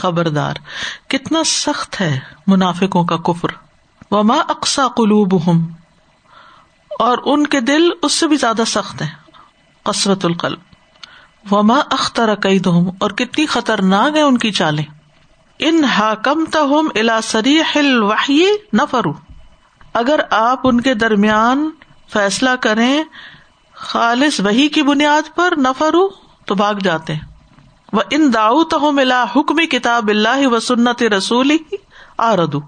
Speaker 1: خبردار کتنا سخت ہے منافقوں کا کفر و اقسا قلوب اور ان کے دل اس سے بھی زیادہ سخت ہے قسرت القلب وما اختر قید ہوں اور کتنی خطرناک ہے ان کی چالیں ان حاکم تم الا سری الاثری نہ فرو اگر آپ ان کے درمیان فیصلہ کریں خالص وہی کی بنیاد پر نہ فرو تو بھاگ جاتے ہیں وہ ان داؤت ہو ملا حکم کتاب اللہ و سنت رسول اردو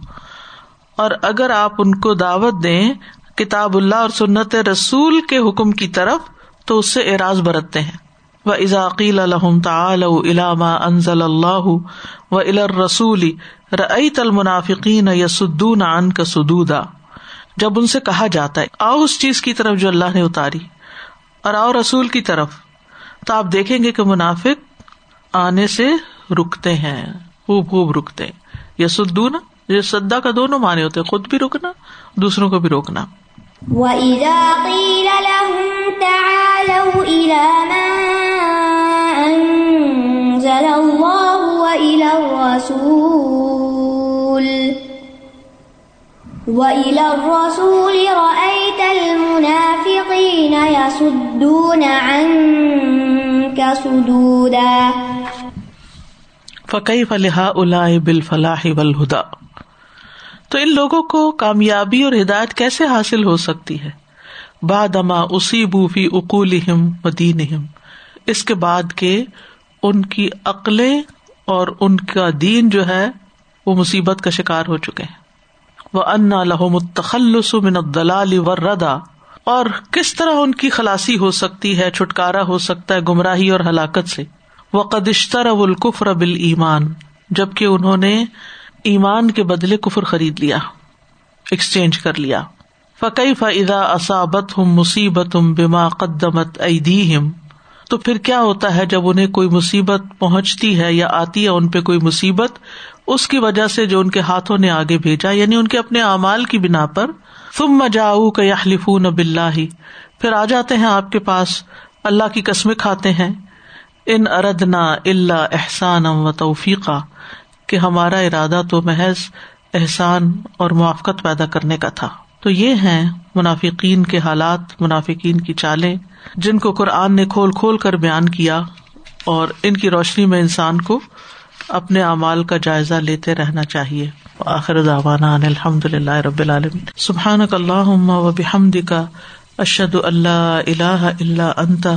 Speaker 1: اور اگر آپ ان کو دعوت دیں کتاب اللہ اور سنت رسول کے حکم کی طرف تو اس سے اعراض برتتے ہیں و و الحم انزل اللہ الا رسول رئی تل منافقین ان کا سدودا جب ان سے کہا جاتا ہے آؤ اس چیز کی طرف جو اللہ نے اتاری اور آؤ رسول کی طرف تو آپ دیکھیں گے کہ منافق آنے سے رکتے ہیں خوب خوب رکتے یا سدونا یہ سدا کا دونوں معنی ہوتے خود بھی رکنا دوسروں کو بھی روکنا وَإِذَا قِيلَ لَهُمْ تَعَالَوْا إِلَى مَا أَنزَلَ
Speaker 2: اللَّهُ وَإِلَى وَإِلَى الرَّسُولِ الرَّسُولِ رَأَيْتَ الْمُنَافِقِينَ يَصُدُّونَ عَنكَ
Speaker 1: صُدُودًا فقی فلاح الا بال فلاح و الہدا تو ان لوگوں کو کامیابی اور ہدایت کیسے حاصل ہو سکتی ہے بادما اسی بوفی اکول اس کے بعد کے ان کی عقل اور ان کا دین جو ہے وہ مصیبت کا شکار ہو چکے ہیں وہ انا لہو الدلال دلالدا اور کس طرح ان کی خلاسی ہو سکتی ہے چھٹکارا ہو سکتا ہے گمراہی اور ہلاکت سے قدستہ رب القفر ابل ایمان جبکہ انہوں نے ایمان کے بدلے کفر خرید لیا ایکسچینج کر لیا فقی اصابت ہم مصیبت ہم بیما قدمت ہم تو پھر کیا ہوتا ہے جب انہیں کوئی مصیبت پہنچتی ہے یا آتی ہے ان پہ کوئی مصیبت اس کی وجہ سے جو ان کے ہاتھوں نے آگے بھیجا یعنی ان کے اپنے اعمال کی بنا پر تم مجا کا یا بلاہی پھر آ جاتے ہیں آپ کے پاس اللہ کی قسمیں کھاتے ہیں ان اردنا اللہ احسان ام و توفیقہ کہ ہمارا ارادہ تو محض احسان اور موافقت پیدا کرنے کا تھا تو یہ ہیں منافقین کے حالات منافقین کی چالیں جن کو قرآن نے کھول کھول کر بیان کیا اور ان کی روشنی میں انسان کو اپنے اعمال کا جائزہ لیتے رہنا چاہیے آخر الحمد رب سبحان و بحمد کا اشد اللہ اللہ اللہ انتا